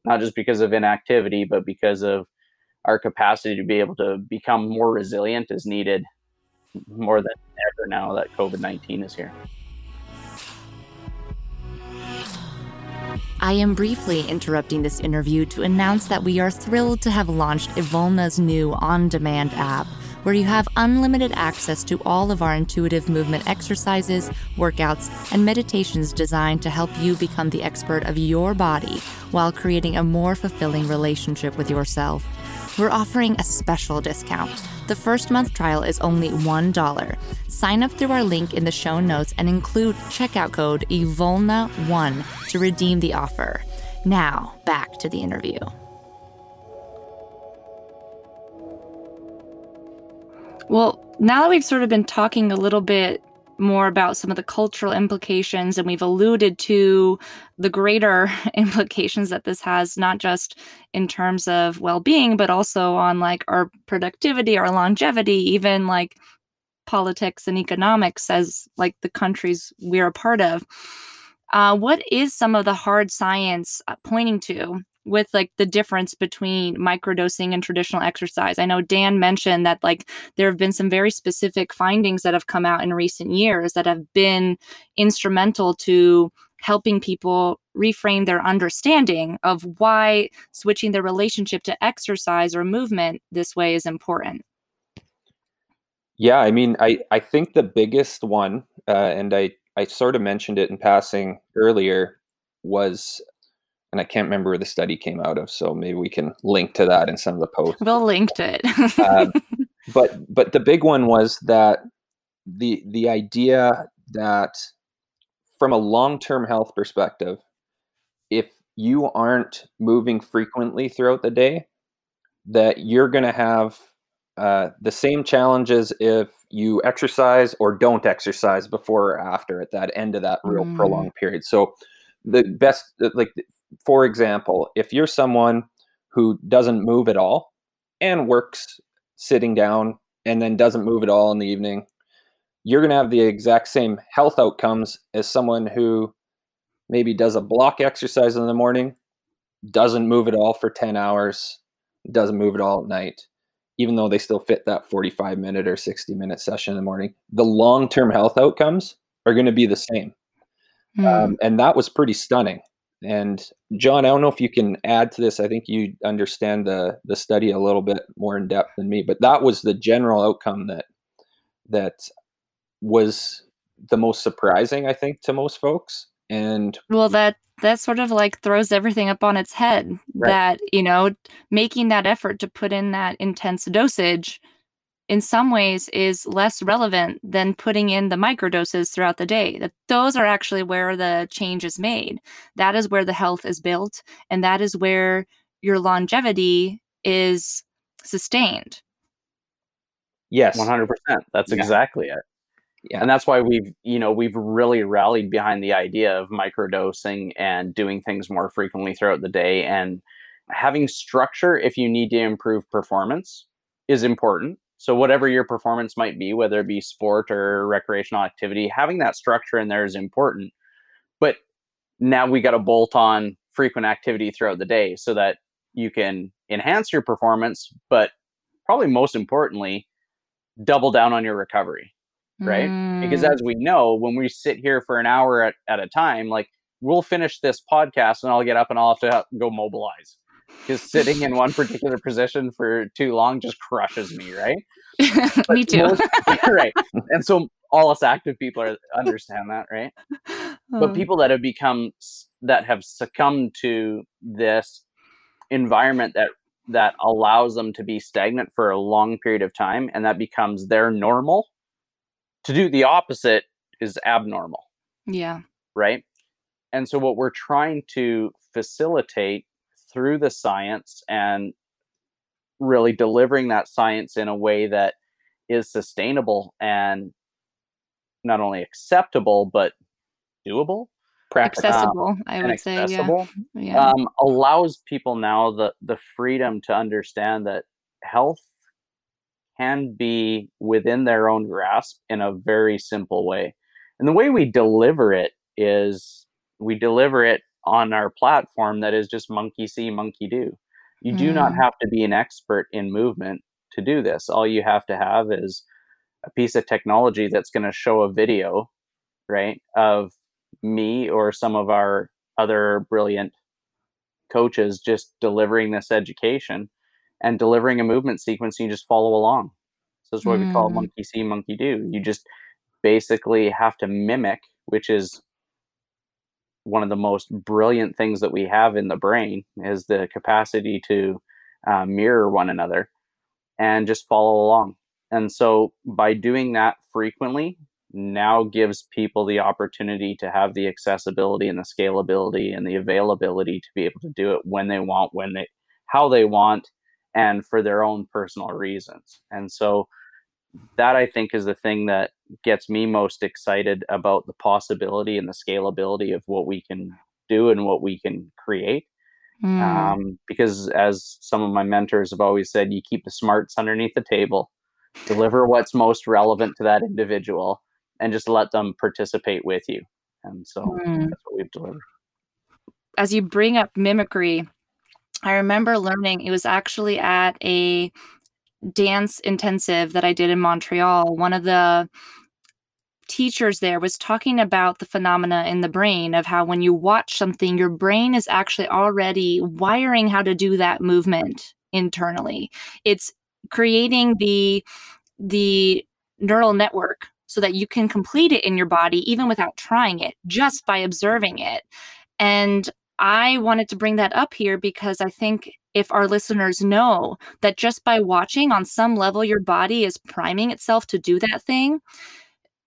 S1: not just because of inactivity, but because of our capacity to be able to become more resilient is needed more than ever now that COVID 19 is here.
S4: I am briefly interrupting this interview to announce that we are thrilled to have launched Evolna's new on demand app where you have unlimited access to all of our intuitive movement exercises, workouts, and meditations designed to help you become the expert of your body while creating a more fulfilling relationship with yourself. We're offering a special discount. The first month trial is only $1. Sign up through our link in the show notes and include checkout code EVOLNA1 to redeem the offer. Now, back to the interview.
S2: Well, now that we've sort of been talking a little bit more about some of the cultural implications and we've alluded to the greater implications that this has not just in terms of well-being but also on like our productivity our longevity even like politics and economics as like the countries we're a part of uh, what is some of the hard science uh, pointing to with like the difference between microdosing and traditional exercise. I know Dan mentioned that like there have been some very specific findings that have come out in recent years that have been instrumental to helping people reframe their understanding of why switching their relationship to exercise or movement this way is important.
S3: Yeah, I mean, I I think the biggest one, uh, and I I sort of mentioned it in passing earlier, was and I can't remember where the study came out of, so maybe we can link to that in some of the posts.
S2: We'll link to it.
S3: uh, but but the big one was that the the idea that from a long term health perspective, if you aren't moving frequently throughout the day, that you're going to have uh, the same challenges if you exercise or don't exercise before or after at that end of that real mm. prolonged period. So the best like for example, if you're someone who doesn't move at all and works sitting down and then doesn't move at all in the evening, you're going to have the exact same health outcomes as someone who maybe does a block exercise in the morning, doesn't move at all for 10 hours, doesn't move at all at night, even though they still fit that 45 minute or 60 minute session in the morning. The long term health outcomes are going to be the same. Mm. Um, and that was pretty stunning. And John, I don't know if you can add to this. I think you understand the the study a little bit more in depth than me, but that was the general outcome that that was the most surprising, I think, to most folks. And
S2: well, that that sort of like throws everything up on its head. Right. That you know, making that effort to put in that intense dosage in some ways is less relevant than putting in the microdoses throughout the day. That those are actually where the change is made. That is where the health is built and that is where your longevity is sustained.
S3: Yes.
S1: 100%. That's
S3: Yeah.
S1: exactly it.
S3: Yeah.
S1: And that's why we've, you know, we've really rallied behind the idea of microdosing and doing things more frequently throughout the day and having structure if you need to improve performance is important. So whatever your performance might be, whether it be sport or recreational activity, having that structure in there is important. But now we got to bolt on frequent activity throughout the day so that you can enhance your performance, but probably most importantly, double down on your recovery right? Because
S2: Mm,
S1: as we know, when we sit here for an hour at, at a time, like we'll finish this podcast and I'll get up and I'll have to go mobilize. Because sitting in one particular position for too long just crushes me, right?
S2: me too.
S1: most- right. And so all us active people are, understand that, right? But
S2: Um,
S1: people that have become that have succumbed to this environment that that allows them to be stagnant for a long period of time and that becomes their normal to do the opposite is abnormal
S2: yeah.
S1: right and so what we're trying to facilitate through the science and really delivering that science in a way that is sustainable and not only acceptable but doable
S3: Practical.
S2: Accessible, I
S1: and
S2: would say. Yeah. Yeah.
S1: um, allows people now the the freedom to understand that health can be within their own grasp in a very simple way. And the way we deliver it is we deliver it on our platform that is just monkey see, monkey do. You do not
S2: Mm.
S1: have to be an expert in movement to do this. All you have to have is a piece of technology that's going to show a video, right, of me or some of our other brilliant coaches just delivering this education and delivering a movement sequence and you just follow along so that's what we call
S2: Mm.
S1: monkey see monkey do you just basically have to mimic which is one of the most brilliant things that we have in the brain is the capacity to uh, mirror one another and just follow along. And so by doing that frequently now gives people the opportunity to have the accessibility and the scalability and the availability to be able to do it when they want when they how they want and for their own personal reasons. And so that i think is the thing that gets me most excited about the possibility and the scalability of what we can do and what we can create
S2: Mm.
S1: um, because as some of my mentors have always said you keep the smarts underneath the table deliver what's most relevant to that individual and just let them participate with you and so
S2: Mm.
S1: that's what we've delivered
S2: as you bring up mimicry, I remember learning it was actually at a dance intensive that I did in Montreal. One of the teachers there was talking about the phenomena in the brain of how when you watch something, your brain is actually already wiring how to do that movement internally. It's creating the the neural network so that you can complete it in your body even without trying it, just by observing it. And I wanted to bring that up here because I think if our listeners know that just by watching on some level your body is priming itself to do that thing,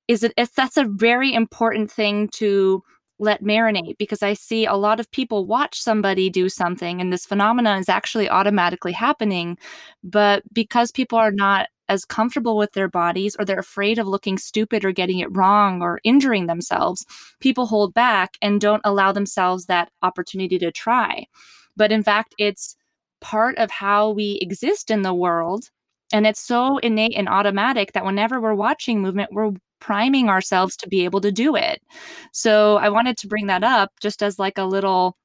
S2: is it if that's a very important thing to let marinate because I see a lot of people watch somebody do something and this phenomena is actually automatically happening. But because people are not as comfortable with their bodies or they're afraid of looking stupid or getting it wrong or injuring themselves, people hold back and don't allow themselves that opportunity to try. But in fact, it's part of how we exist in the world. And it's so innate and automatic that whenever we're watching movement, we're priming ourselves to be able to do it. So I wanted to bring that up just as like a little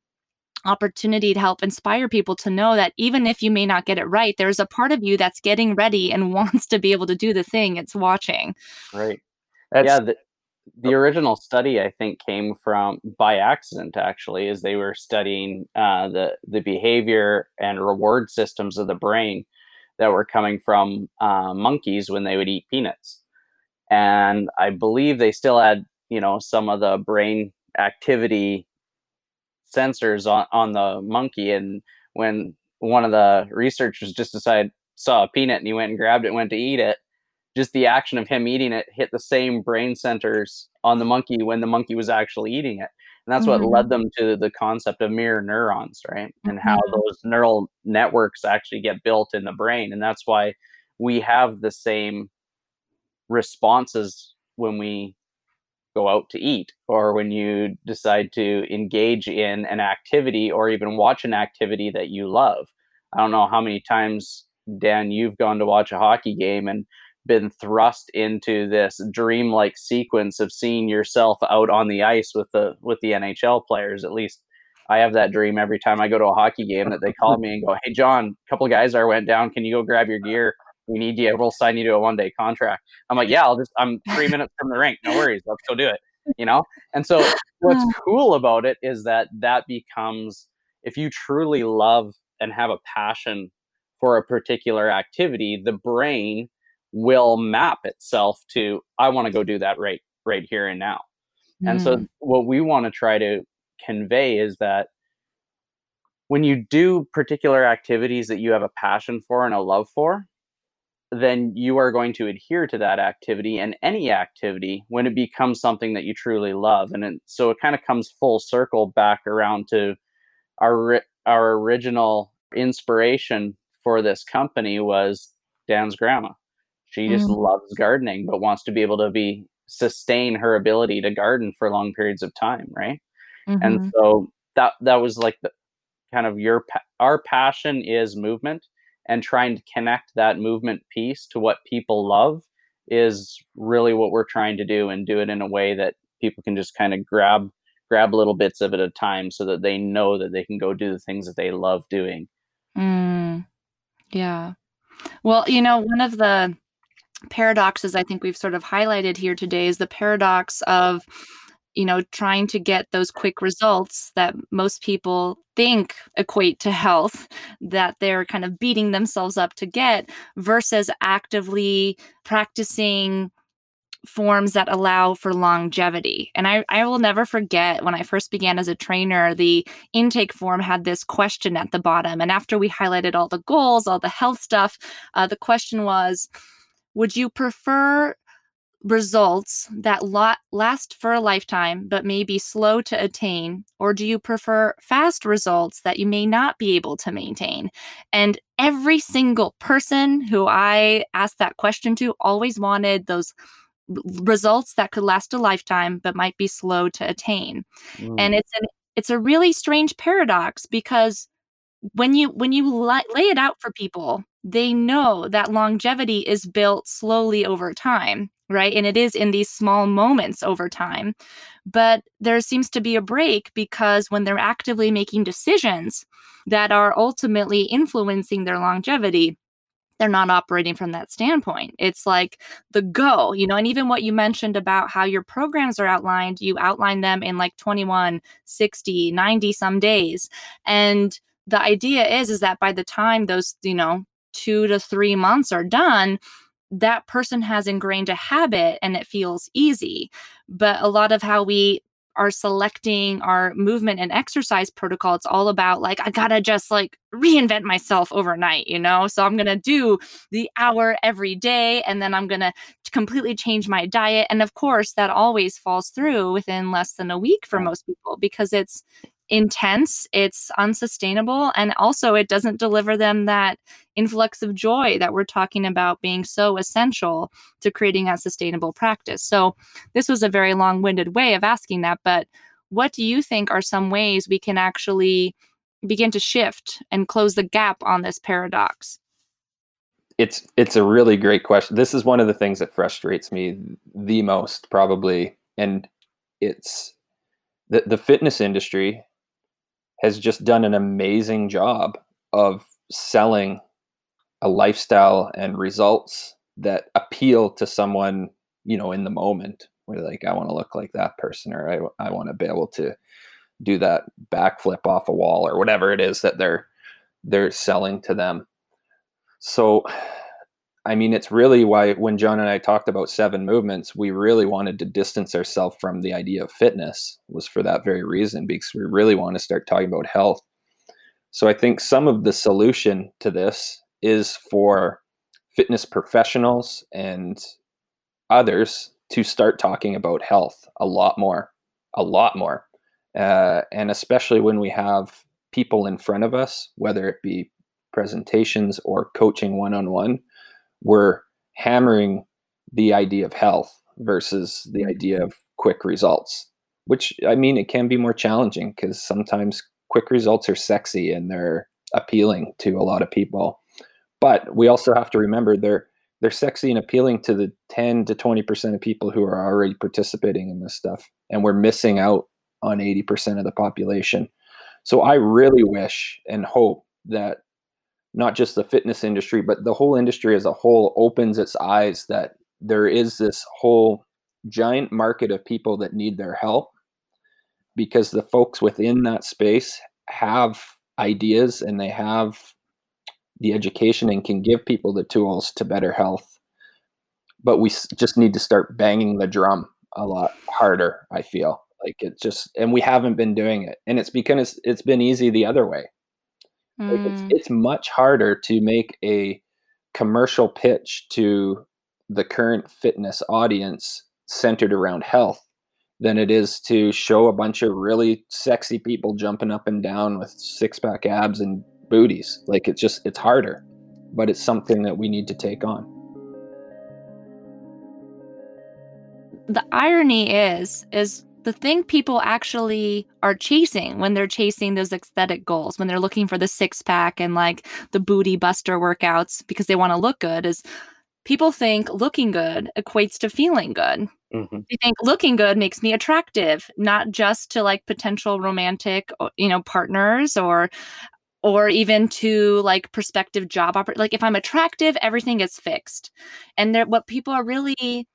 S2: opportunity to help inspire people to know that even if you may not get it right, there's a part of you that's getting ready and wants to be able to do the thing it's watching.
S1: right
S3: That's,
S1: yeah the, the original study i think came from by accident actually is they were studying uh, the the behavior and reward systems of the brain that were coming from uh, monkeys when they would eat peanuts. And i believe they still had you know some of the brain activity sensors on, on the monkey and when one of the researchers just decided saw a peanut and he went and grabbed it and went to eat it just the action of him eating it hit the same brain centers on the monkey when the monkey was actually eating it And that's mm-hmm. what led them to the concept of mirror neurons, right? And how mm-hmm. those neural networks actually get built in the brain. And that's why we have the same responses when we go out to eat or when you decide to engage in an activity or even watch an activity that you love. I don't know how many times, Dan, you've gone to watch a hockey game and been thrust into this dreamlike sequence of seeing yourself out on the ice with the with the NHL players. At least I have that dream every time I go to a hockey game that they call me and go, "Hey, John, a couple guys are went down. Can you go grab your gear? We need you. We'll sign you to a one day contract." I'm like, "Yeah, I'll just. I'm three minutes from the rink. No worries. Let's go do it." You know. And so, what's cool about it is that that becomes if you truly love and have a passion for a particular activity, the brain will map itself to I want to go do that right right here and now. Mm. And so mm. what we want to try to convey is that when you do particular activities that you have a passion for and a love for, then you are going to adhere to that activity and any activity when it becomes something that you truly love. And it, so it kind of comes full circle back around to our our original inspiration for this company was Dan's grandma. She just mm. loves gardening, but wants to be able to be sustain her ability to garden for long periods of time, right? Mm-hmm. And so that that was like the kind of your our passion is movement, and trying to connect that movement piece to what people love is really what we're trying to do, and do it in a way that people can just kind of grab grab little bits of it at a time, so that they know that they can go do the things that they love doing.
S2: Mm. Yeah. Well, you know, one of the paradoxes I think we've sort of highlighted here today is the paradox of you know trying to get those quick results that most people think equate to health that they're kind of beating themselves up to get versus actively practicing forms that allow for longevity. And I, I will never forget when I first began as a trainer, the intake form had this question at the bottom. And after we highlighted all the goals, all the health stuff, uh, the question was, would you prefer results that last for a lifetime but may be slow to attain? Or do you prefer fast results that you may not be able to maintain? And every single person who i asked that question to always wanted those results that could last a lifetime but might be slow to attain. Mm. and it's an it's a really strange paradox because when you when you lay it out for people they know that longevity is built slowly over time, right? And it is in these small moments over time. But there seems to be a break because when they're actively making decisions that are ultimately influencing their longevity, they're not operating from that standpoint. It's like the go, you know, and even what you mentioned about how your programs are outlined, you outline them in like 21, 60, 90 some days. And the idea is is that by the time those, you know, two to three months are done, that person has ingrained a habit and it feels easy. But a lot of how we are selecting our movement and exercise protocol it's all about like i gotta just like reinvent myself overnight you know? So i'm gonna do the hour every day and then i'm gonna completely change my diet. And of course that always falls through within less than a week for most people because it's intense, it's unsustainable, and also it doesn't deliver them that influx of joy that we're talking about being so essential to creating a sustainable practice. So, this was a very long winded way of asking that, but what do you think are some ways we can actually begin to shift and close the gap on this paradox?
S3: It's it's a really great question. This is one of the things that frustrates me the most probably and it's the, the fitness industry has just done an amazing job of selling a lifestyle and results that appeal to someone you know in the moment. Where like i want to look like that person or i, I want to be able to do that backflip off a wall or whatever it is that they're they're selling to them. So I mean, it's really why when John and I talked about seven movements, we really wanted to distance ourselves from the idea of fitness was for that very reason, because we really want to start talking about health. So I think some of the solution to this is for fitness professionals and others to start talking about health a lot more, a lot more. uh, and especially when we have people in front of us, whether it be presentations or coaching one on one, we're hammering the idea of health versus the mm-hmm. idea of quick results, which I mean, it can be more challenging because sometimes quick results are sexy and they're appealing to a lot of people. But we also have to remember they're they're sexy and appealing to the 10 to 20% of people who are already participating in this stuff and we're missing out on 80% of the population. So I really wish and hope that not just the fitness industry but the whole industry as a whole opens its eyes that there is this whole giant market of people that need their help because the folks within that space have ideas and they have the education and can give people the tools to better health. But we just need to start banging the drum a lot harder i feel. Like it just and we haven't been doing it. And it's because it's, it's been easy the other way mm. like it's, mm. it's much harder to make a commercial pitch to the current fitness audience centered around health than it is to show a bunch of really sexy people jumping up and down with six pack abs and booties. Like it's just it's harder, but it's something that we need to take on.
S2: The irony is is the thing people actually are chasing when they're chasing those aesthetic goals, when they're looking for the six pack and like the booty buster workouts because they want to look good is people think looking good equates to feeling good. Mm-hmm. They think looking good makes me attractive, not just to like potential romantic, you know, partners or or even to like prospective job oppor- like if i'm attractive everything is fixed and there, what people are really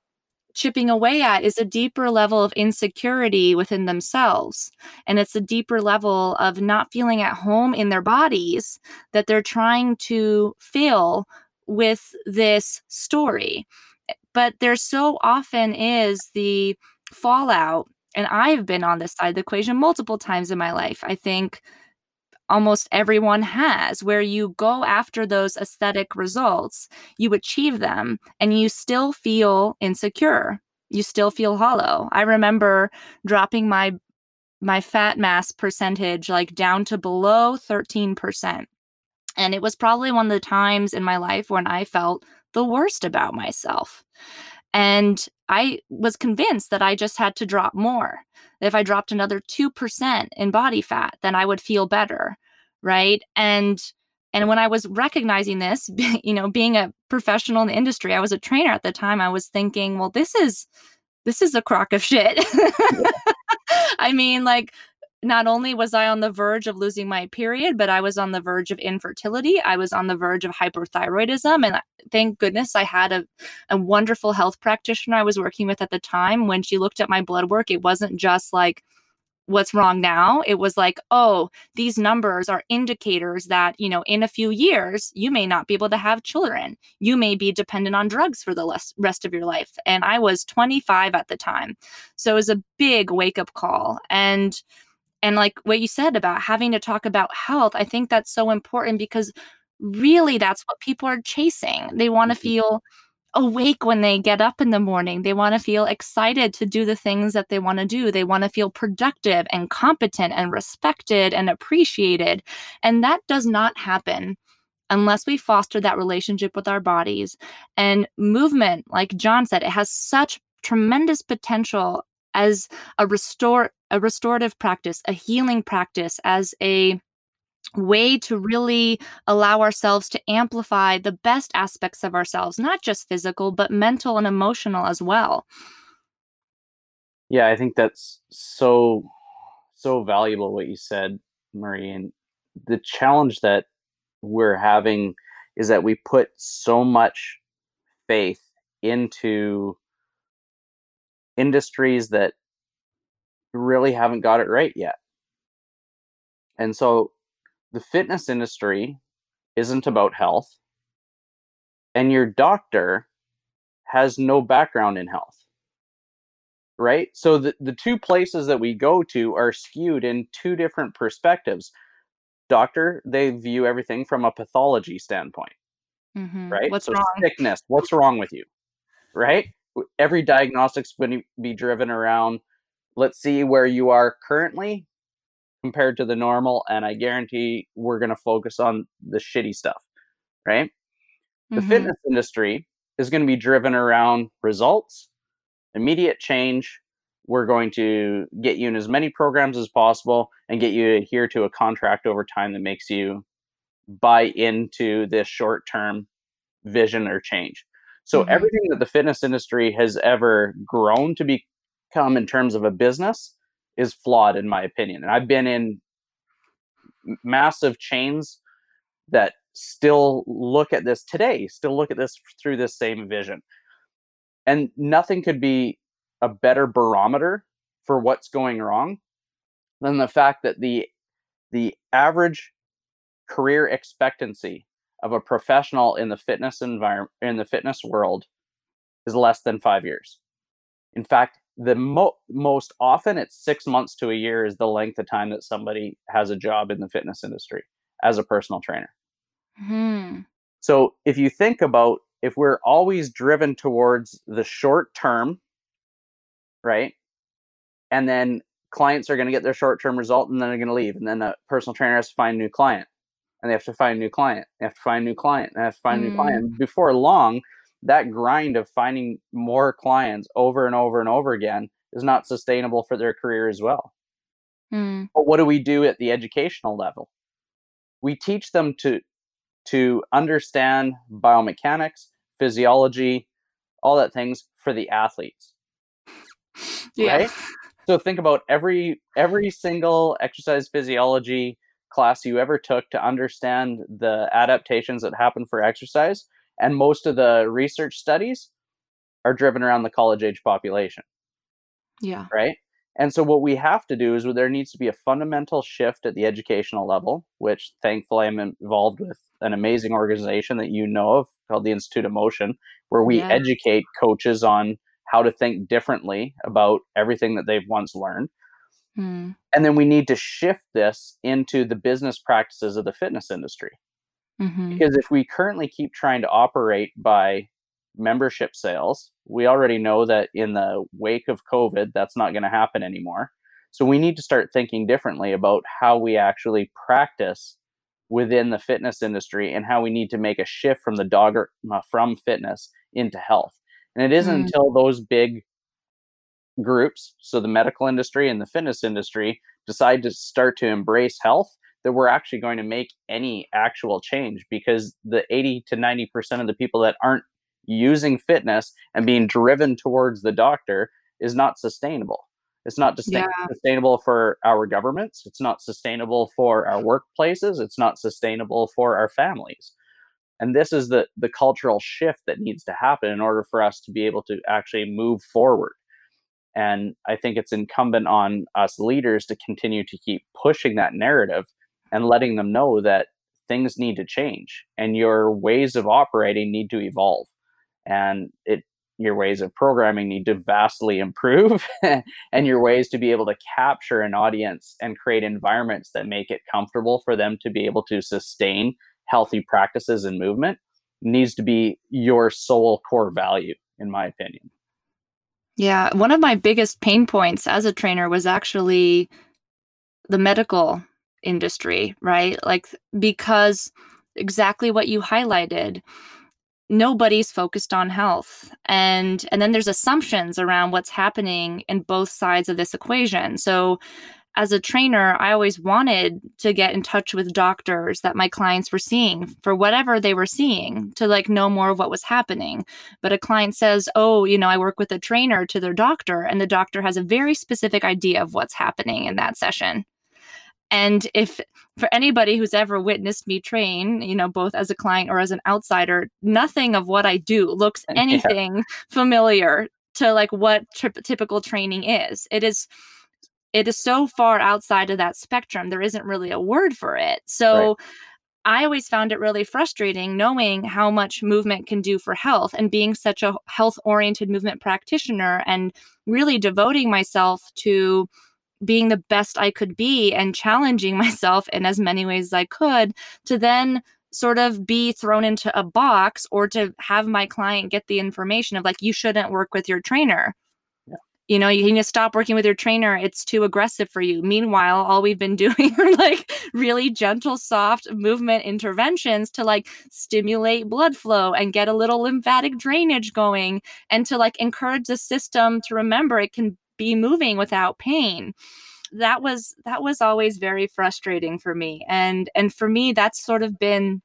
S2: chipping away at is a deeper level of insecurity within themselves. And it's a deeper level of not feeling at home in their bodies that they're trying to fill with this story. But there so often is the fallout and i've been on this side of the equation multiple times in my life. I think almost everyone has, where you go after those aesthetic results, you achieve them, and you still feel insecure. You still feel hollow. I remember dropping my my fat mass percentage like down to below 13%. And it was probably one of the times in my life when I felt the worst about myself. And I was convinced that I just had to drop more. If I dropped another 2% in body fat, then I would feel better. Right. And and when I was recognizing this, you know, being a professional in the industry, I was a trainer at the time, I was thinking, well, this is this is a crock of shit. I mean, like not only was I on the verge of losing my period, but I was on the verge of infertility. I was on the verge of hyperthyroidism. And thank goodness I had a, a wonderful health practitioner I was working with at the time. When she looked at my blood work, it wasn't just like, what's wrong now it was like oh these numbers are indicators that you know in a few years you may not be able to have children you may be dependent on drugs for the rest of your life and i was 25 at the time so it was a big wake up call and and like what you said about having to talk about health i think that's so important because really that's what people are chasing. They want to mm-hmm. feel awake when they get up in the morning. They want to feel excited to do the things that they want to do. They want to feel productive and competent and respected and appreciated. And that does not happen unless we foster that relationship with our bodies. And movement like john said it has such tremendous potential as a restore a restorative practice, a healing practice, as a way to really allow ourselves to amplify the best aspects of ourselves, not just physical, but mental and emotional as well.
S1: Yeah, I think that's so so valuable what you said, Marie. And the challenge that we're having is that we put so much faith into industries that really haven't got it right yet. And so the fitness industry isn't about health, and your doctor has no background in health. Right? So the, the two places that we go to are skewed in two different perspectives. Doctor, they view everything from a pathology standpoint. Mm-hmm. Right?
S2: What's
S1: so
S2: wrong?
S1: Sickness. What's wrong with you? Right? Every diagnostic's going to be driven around let's see where you are currently compared to the normal and i guarantee we're going to focus on the shitty stuff right the
S2: Mhm.
S1: fitness industry is going to be driven around results immediate change we're going to get you in as many programs as possible and get you to adhere to a contract over time that makes you buy into this short term vision or change so
S2: Mhm.
S1: everything that the fitness industry has ever grown to become in terms of a business is flawed in my opinion. And i've been in massive chains that still look at this today still look at this through this same vision. And nothing could be a better barometer for what's going wrong than the fact that the the average career expectancy of a professional in the fitness environment in the fitness world is less than 5 years. In fact the mo- most often it's 6 months to a year is the length of time that somebody has a job in the fitness industry as a personal trainer
S2: Mhm.
S1: so if you think about if we're always driven towards the short term, right? And then clients are going to get their short term result and then they're going to leave. And then the personal trainer has to find a new client. And they have to find a new client. They have to find a new client. And they have to find a new
S2: Mm.
S1: client. Before long, that grind of finding more clients over and over and over again is not sustainable for their career as well.
S2: Mm.
S1: But what do we do at the educational level? We teach them to to understand biomechanics, physiology, all that things for the athletes.
S2: Yeah.
S1: Right? So think about every every single exercise physiology class you ever took to understand the adaptations that happen for exercise and most of the research studies are driven around the college age population
S2: Yeah.
S1: right? And so what we have to do is there needs to be a fundamental shift at the educational level, which thankfully I'm involved with an amazing organization that you know of called the Institute of Motion, where we
S2: Yeah.
S1: educate coaches on how to think differently about everything that they've once learned.
S2: Mm.
S1: And then we need to shift this into the business practices of the fitness industry.
S2: Mhm.
S1: Because if we currently keep trying to operate by membership sales, we already know that in the wake of COVID, that's not going to happen anymore. So we need to start thinking differently about how we actually practice within the fitness industry and how we need to make a shift from the dogger uh, from fitness into health. And it isn't
S2: Mm.
S1: until those big groups, so the medical industry and the fitness industry, decide to start to embrace health that we're actually going to make any actual change because the 80 to 90% of the people that aren't using fitness and being driven towards the doctor is not sustainable. It's not just
S2: Yeah.
S1: sustainable for our governments. It's not sustainable for our workplaces. It's not sustainable for our families. And this is the the cultural shift that needs to happen in order for us to be able to actually move forward. And I think it's incumbent on us leaders to continue to keep pushing that narrative and letting them know that things need to change and your ways of operating need to evolve. And it your ways of programming need to vastly improve and your ways to be able to capture an audience and create environments that make it comfortable for them to be able to sustain healthy practices and movement needs to be your sole core value in my opinion
S2: Yeah, one of my biggest pain points as a trainer was actually the medical industry, right? Like because exactly what you highlighted, nobody's focused on health. And and then there's assumptions around what's happening in both sides of this equation. So as a trainer, I always wanted to get in touch with doctors that my clients were seeing for whatever they were seeing to like know more of what was happening but a client says, Oh, you know, I work with a trainer to their doctor, and the doctor has a very specific idea of what's happening in that session. And if for anybody who's ever witnessed me train, you know, both as a client or as an outsider, nothing of what I do looks
S1: Yeah.
S2: anything familiar to like what tri- typical training is. It is it is so far outside of that spectrum there isn't really a word for it so I always found it really frustrating knowing how much movement can do for health and being such a health oriented movement practitioner and really devoting myself to being the best I could be and challenging myself in as many ways as I could to then sort of be thrown into a box or to have my client get the information of like you shouldn't work with your trainer.
S1: Yeah.
S2: you know you need to stop working with your trainer it's too aggressive for you meanwhile all we've been doing are like really gentle soft movement interventions to like stimulate blood flow and get a little lymphatic drainage going and to like encourage the system to remember it can be moving without pain that was that was always very frustrating for me and and for me that's sort of been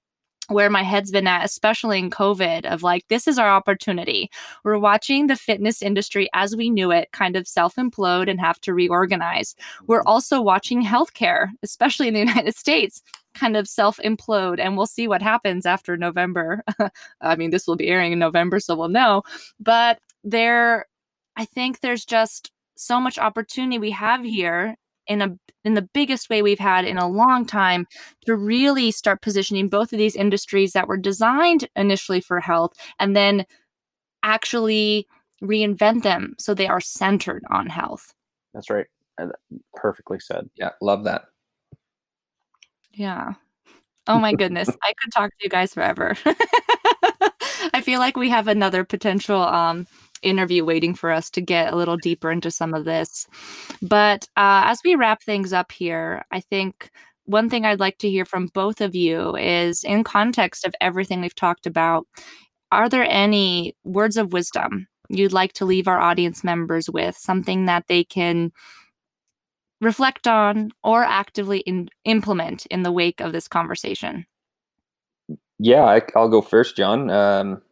S2: where my head's been at, especially in COVID, of like, this is our opportunity. We're watching the fitness industry as we knew it kind of self implode and have to reorganize. We're mm-hmm. also watching healthcare, especially in the United States, kind of self implode. And we'll see what happens after November. I mean, this will be airing in November, so we'll know. But there, I think there's just so much opportunity we have here in a in the biggest way we've had in a long time to really start positioning both of these industries that were designed initially for health and then actually reinvent them so they are centered on health.
S1: That's right. Perfectly said.
S3: Yeah, love that.
S2: Yeah. Oh my goodness. I could talk to you guys forever. I feel like we have another potential um interview waiting for us to get a little deeper into some of this. But uh, as we wrap things up here, I think one thing I'd like to hear from both of you is in context of everything we've talked about, are there any words of wisdom you'd like to leave our audience members with? Something that they can reflect on or actively in- implement in the wake of this conversation?
S3: Yeah, I, will go first, John. Um,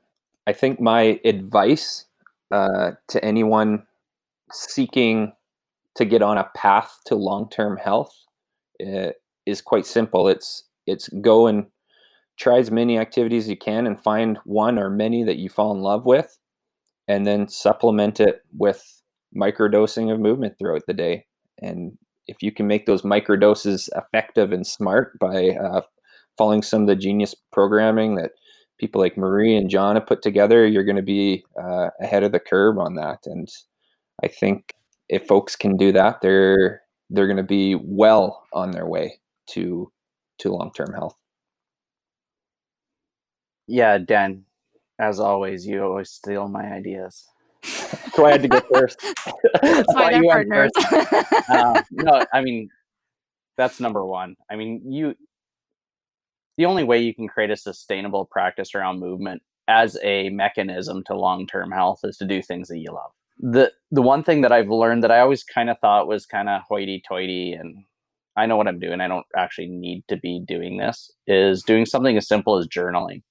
S3: I think my advice uh, to anyone seeking to get on a path to long-term health uh, is quite simple. It's it's go and try as many activities as you can and find one or many that you fall in love with, and then supplement it with microdosing of movement throughout the day. And if you can make those microdoses effective and smart by uh, following some of the genius programming that people like Marie and John have put together, you're going to be uh, ahead of the curve on that. And I think if folks can do that, they're they're going to be well on their way to to long term health.
S1: Yeah, Dan. As always, you always steal my ideas. so I had to go first.
S2: That's why they're partners.
S1: uh, no, I mean that's number one. I mean you the only way you can create a sustainable practice around movement as a mechanism to long-term health is to do things that you love. The the one thing that I've learned that I always kind of thought was kind of hoity-toity and I know what I'm doing. I don't actually need to be doing this is doing something as simple as journaling.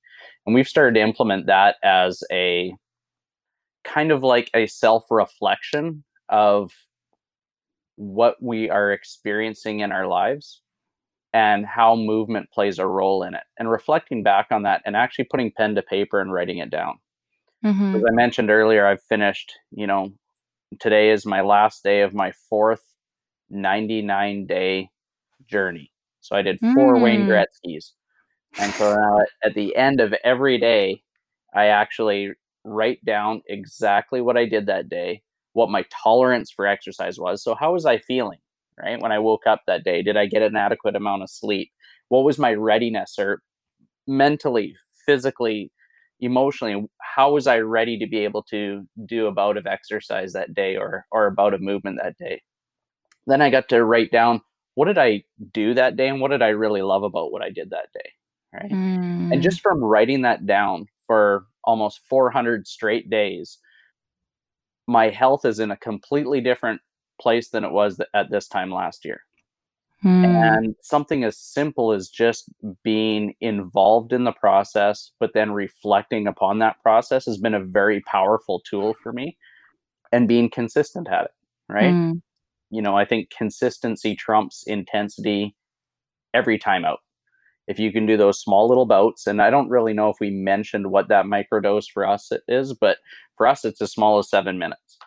S1: And we've started to implement that as a kind of like a self-reflection of what we are experiencing in our lives and how movement plays a role in it and reflecting back on that and actually putting pen to paper and writing it down. Mm-hmm. as i mentioned earlier i've finished you know today is my last day of my fourth 99 day journey. So i did four mm. wayne gretzky's. And so now at, at the end of every day i actually write down exactly what i did that day what my tolerance for exercise was. So how was i feeling right? When I woke up that day, did I get an adequate amount of sleep? What was my readiness or mentally, physically, emotionally? How was I ready to be able to do a bout of exercise that day or, or a bout of movement that day? Then I got to write down what did I do that day and what did I really love about what I did that day, right? Mm. And just from writing that down for almost 400 straight days, my health is in a completely different place than it was at this time last year. Hmm. And something as simple as just being involved in the process, but then reflecting upon that process has been a very powerful tool for me and being consistent at it. Right. Hmm. You know, I think consistency trumps intensity every time out. If you can do those small little bouts, and I don't really know if we mentioned what that microdose for us is, but for us, it's as small as seven minutes.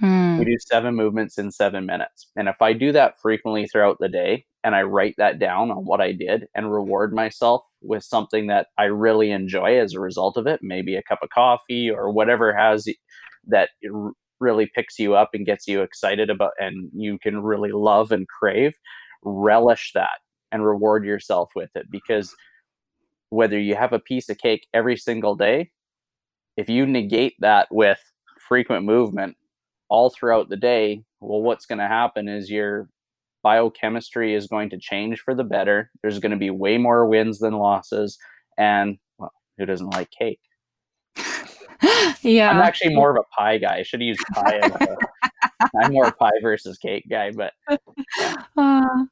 S1: Hmm. We do seven movements in seven minutes. And if I do that frequently throughout the day and I write that down on what I did and reward myself with something that I really enjoy as a result of it, maybe a cup of coffee or whatever has that really picks you up and gets you excited about and you can really love and crave, relish that and reward yourself with it because whether you have a piece of cake every single day, if you negate that with frequent movement, all throughout the day, well, what's going to happen is your biochemistry is going to change for the better. There's going to be way more wins than losses. And well, who doesn't like cake?
S2: yeah.
S1: I'm actually more of a pie guy. I should have used pie I'm more a pie versus cake guy, but
S2: yeah. Uh,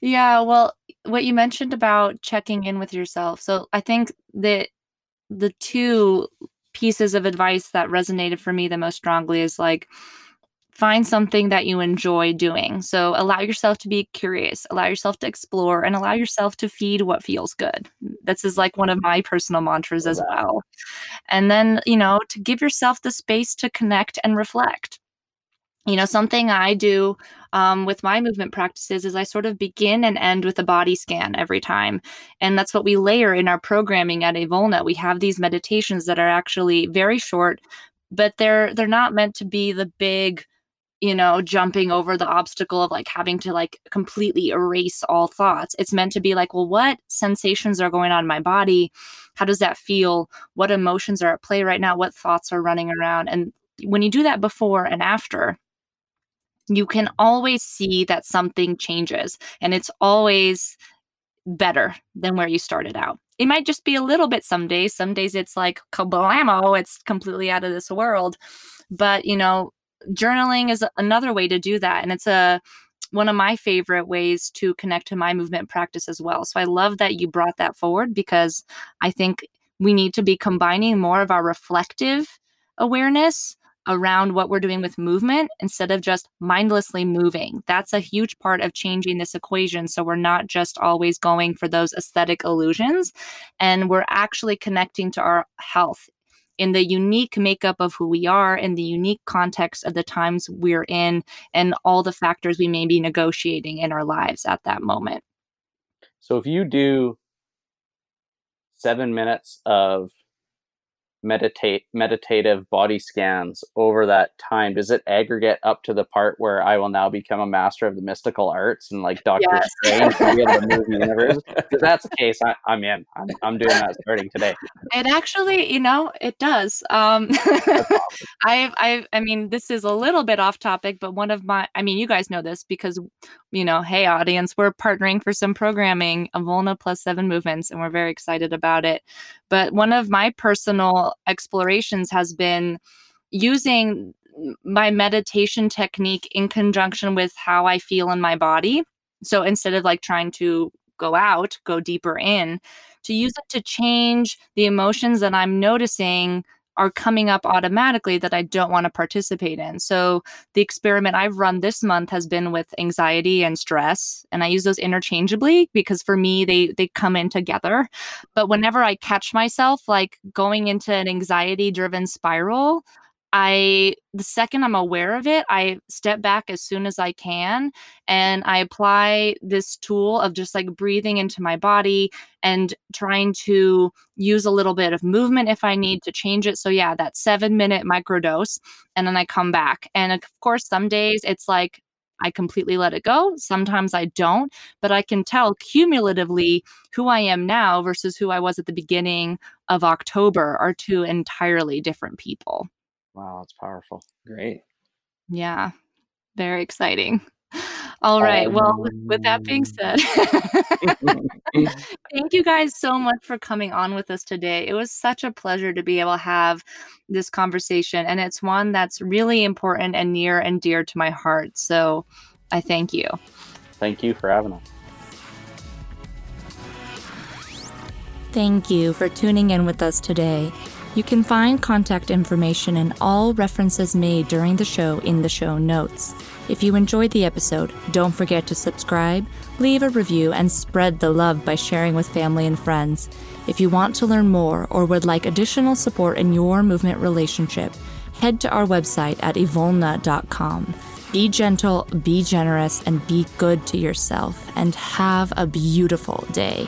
S2: yeah. Well, what you mentioned about checking in with yourself. So I think that the two pieces of advice that resonated for me the most strongly is like find something that you enjoy doing. So allow yourself to be curious, allow yourself to explore, and allow yourself to feed what feels good. This is like one of my personal mantras as well. And then, you know, to give yourself the space to connect and reflect. You know, something I do um, with my movement practices is I sort of begin and end with a body scan every time. And that's what we layer in our programming at Evolna. We have these meditations that are actually very short, but they're they're not meant to be the big you know jumping over the obstacle of like having to like completely erase all thoughts it's meant to be like well what sensations are going on in my body how does that feel what emotions are at play right now what thoughts are running around and when you do that before and after you can always see that something changes and it's always better than where you started out. It might just be a little bit some days. Some days it's like kablamo, it's completely out of this world. But, you know, journaling is another way to do that. And it's a one of my favorite ways to connect to my movement practice as well. So I love that you brought that forward because I think we need to be combining more of our reflective awareness around what we're doing with movement instead of just mindlessly moving. That's a huge part of changing this equation. So we're not just always going for those aesthetic illusions and we're actually connecting to our health in the unique makeup of who we are in the unique context of the times we're in and all the factors we may be negotiating in our lives at that moment.
S1: So if you do 7 minutes of meditate meditative body scans over that time does it aggregate up to the part where i will now become a master of the mystical arts and like dr yes. strange and be able to move the universe? If that's the case I, am in. I'm, I'm doing that starting today.
S2: It actually you know it does. Um i've i've i mean this is a little bit off topic but one of my i mean you guys know this because you know hey audience we're partnering for some programming of volna plus seven movements and we're very excited about it. But one of my personal explorations has been using my meditation technique in conjunction with how I feel in my body. So instead of like trying to go out, go deeper in, to use it to change the emotions that I'm noticing are coming up automatically that I don't want to participate in. So the experiment I've run this month has been with anxiety and stress and I use those interchangeably because for me they they come in together. But whenever I catch myself like going into an anxiety driven spiral, I the second I'm aware of it, I step back as soon as I can and I apply this tool of just like breathing into my body and trying to use a little bit of movement if I need to change it. So yeah, that 7 minute microdose and then I come back. And of course some days it's like I completely let it go. Sometimes I don't, but I can tell cumulatively who I am now versus who I was at the beginning of October are two entirely different people.
S1: Wow, that's powerful.
S3: Great.
S2: Yeah, very exciting. All right. Um, well, with, with, that being said, thank you guys so much for coming on with us today. It was such a pleasure to be able to have this conversation, and it's one that's really important and near and dear to my heart. So I thank you.
S1: Thank you for having us.
S4: Thank you for tuning in with us today. You can find contact information and all references made during the show in the show notes. If you enjoyed the episode, don't forget to subscribe, leave a review, and spread the love by sharing with family and friends. If you want to learn more or would like additional support in your movement relationship, head to our website at evolna.com. Be gentle, be generous, and be good to yourself, and have a beautiful day.